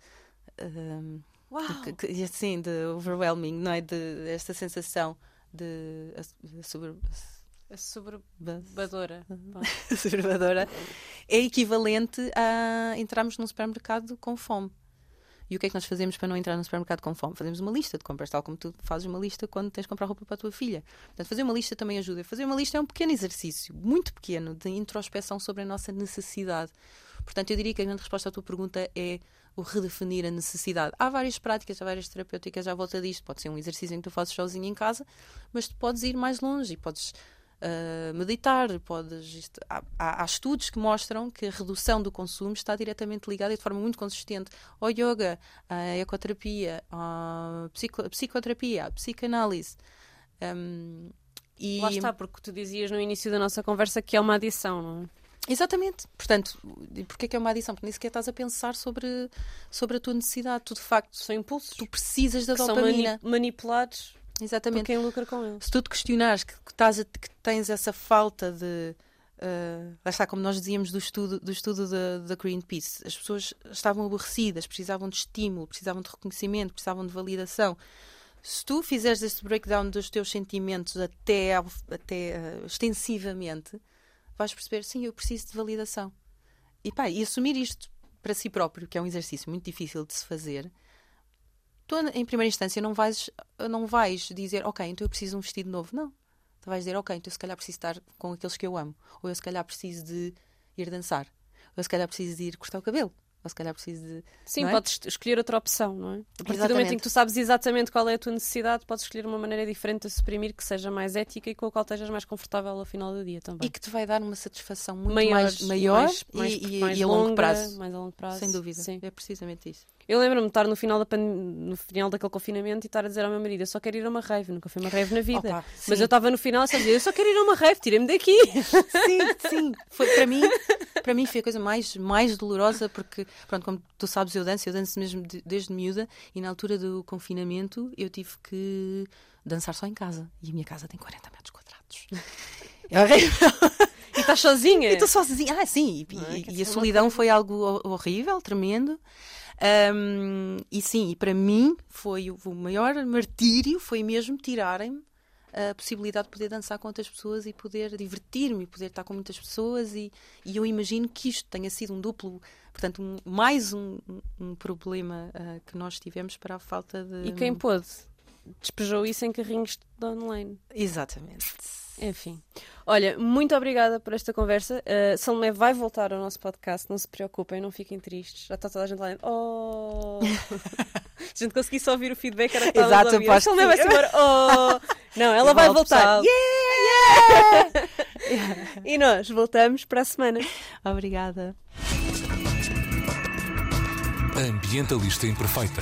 Uh, Uau. Que, assim, de overwhelming, não é? De, esta sensação de a, sobre, a sobrevadora é equivalente a entrarmos num supermercado com fome. E o que é que nós fazemos para não entrar no supermercado com fome? Fazemos uma lista de compras, tal como tu fazes uma lista quando tens de comprar roupa para a tua filha. Portanto, fazer uma lista também ajuda. Fazer uma lista é um pequeno exercício, muito pequeno, de introspeção sobre a nossa necessidade. Portanto, eu diria que a grande resposta à tua pergunta é o redefinir a necessidade. Há várias práticas, há várias terapêuticas à volta disto. Pode ser um exercício em que tu fazes sozinho em casa, mas tu podes ir mais longe e podes uh, meditar, podes. Isto, há, há, estudos que mostram que a redução do consumo está diretamente ligada de forma muito consistente ao yoga, à ecoterapia, à psico, psicoterapia, à psicanálise. Um, e... Lá está, porque tu dizias no início da nossa conversa que é uma adição, não é? Exatamente. Portanto, porquê é que é uma adição? Porque nem sequer estás a pensar sobre, sobre a tua necessidade. Tu, de facto, são impulsos. Tu precisas da dopamina. São mani manipulados Exatamente. por quem lucra com eles. Se tu te questionares que, que, estás a, que tens essa falta de... Uh, lá está, como nós dizíamos do estudo, do estudo da, da Greenpeace, as pessoas estavam aborrecidas, precisavam de estímulo, precisavam de reconhecimento, precisavam de validação. Se tu fizeres este breakdown dos teus sentimentos até, até uh, extensivamente, vais perceber, sim, eu preciso de validação. E pá, e assumir isto para si próprio, que é um exercício muito difícil de se fazer, tu, em primeira instância, não vais, não vais dizer, ok, então eu preciso de um vestido novo. Não. Tu vais dizer, ok, então eu se calhar preciso estar com aqueles que eu amo. Ou eu se calhar preciso de ir dançar. Ou eu se calhar preciso de ir cortar o cabelo ou se calhar preciso de. Sim, é? podes escolher outra opção, não é? A partir do momento em que tu sabes exatamente qual é a tua necessidade, podes escolher uma maneira diferente de suprimir que seja mais ética e com a qual estejas mais confortável ao final do dia também. E que te vai dar uma satisfação muito maior, mais maior mais, mais, e, mais e, a longo prazo. Mais a longo prazo. Sem dúvida. Sim. É precisamente isso. Eu lembro-me de estar no final, da no final daquele confinamento e estar a dizer ao meu marido: Eu só quero ir a uma rave, nunca fui a uma rave na vida. Opa, Mas eu estava no final e só dizia: Eu só quero ir a uma rave, tirem-me daqui. Sim, sim. Foi para mim, para mim foi a coisa mais, mais dolorosa, porque, pronto, como tu sabes, eu danço, eu danço mesmo de, desde miúda, e na altura do confinamento eu tive que dançar só em casa. E a minha casa tem 40 metros quadrados. É horrível. E estás sozinha? Estou sozinha. Ah, sim. E, é? e a solidão foi algo horrível, tremendo. Um, e sim, e para mim foi o maior martírio foi mesmo tirarem-me a possibilidade de poder dançar com outras pessoas e poder divertir-me, e poder estar com muitas pessoas e, e, eu imagino que isto tenha sido um duplo, portanto, um, mais um, um problema uh, que nós tivemos para a falta de... E quem pôde? Despejou isso em carrinhos de online. Exatamente. Enfim. Olha, muito obrigada por esta conversa. Uh, Salomé vai voltar ao nosso podcast, não se preocupem, não fiquem tristes. Já está toda a gente lá dentro. Oh! Se a gente conseguisse ouvir o feedback, era que Exato, a ouvir. Salomé vai-se embora. Oh! Não, ela vai voltar. Yeah! yeah! e nós voltamos para a semana. Obrigada. Ambientalista Imperfeita.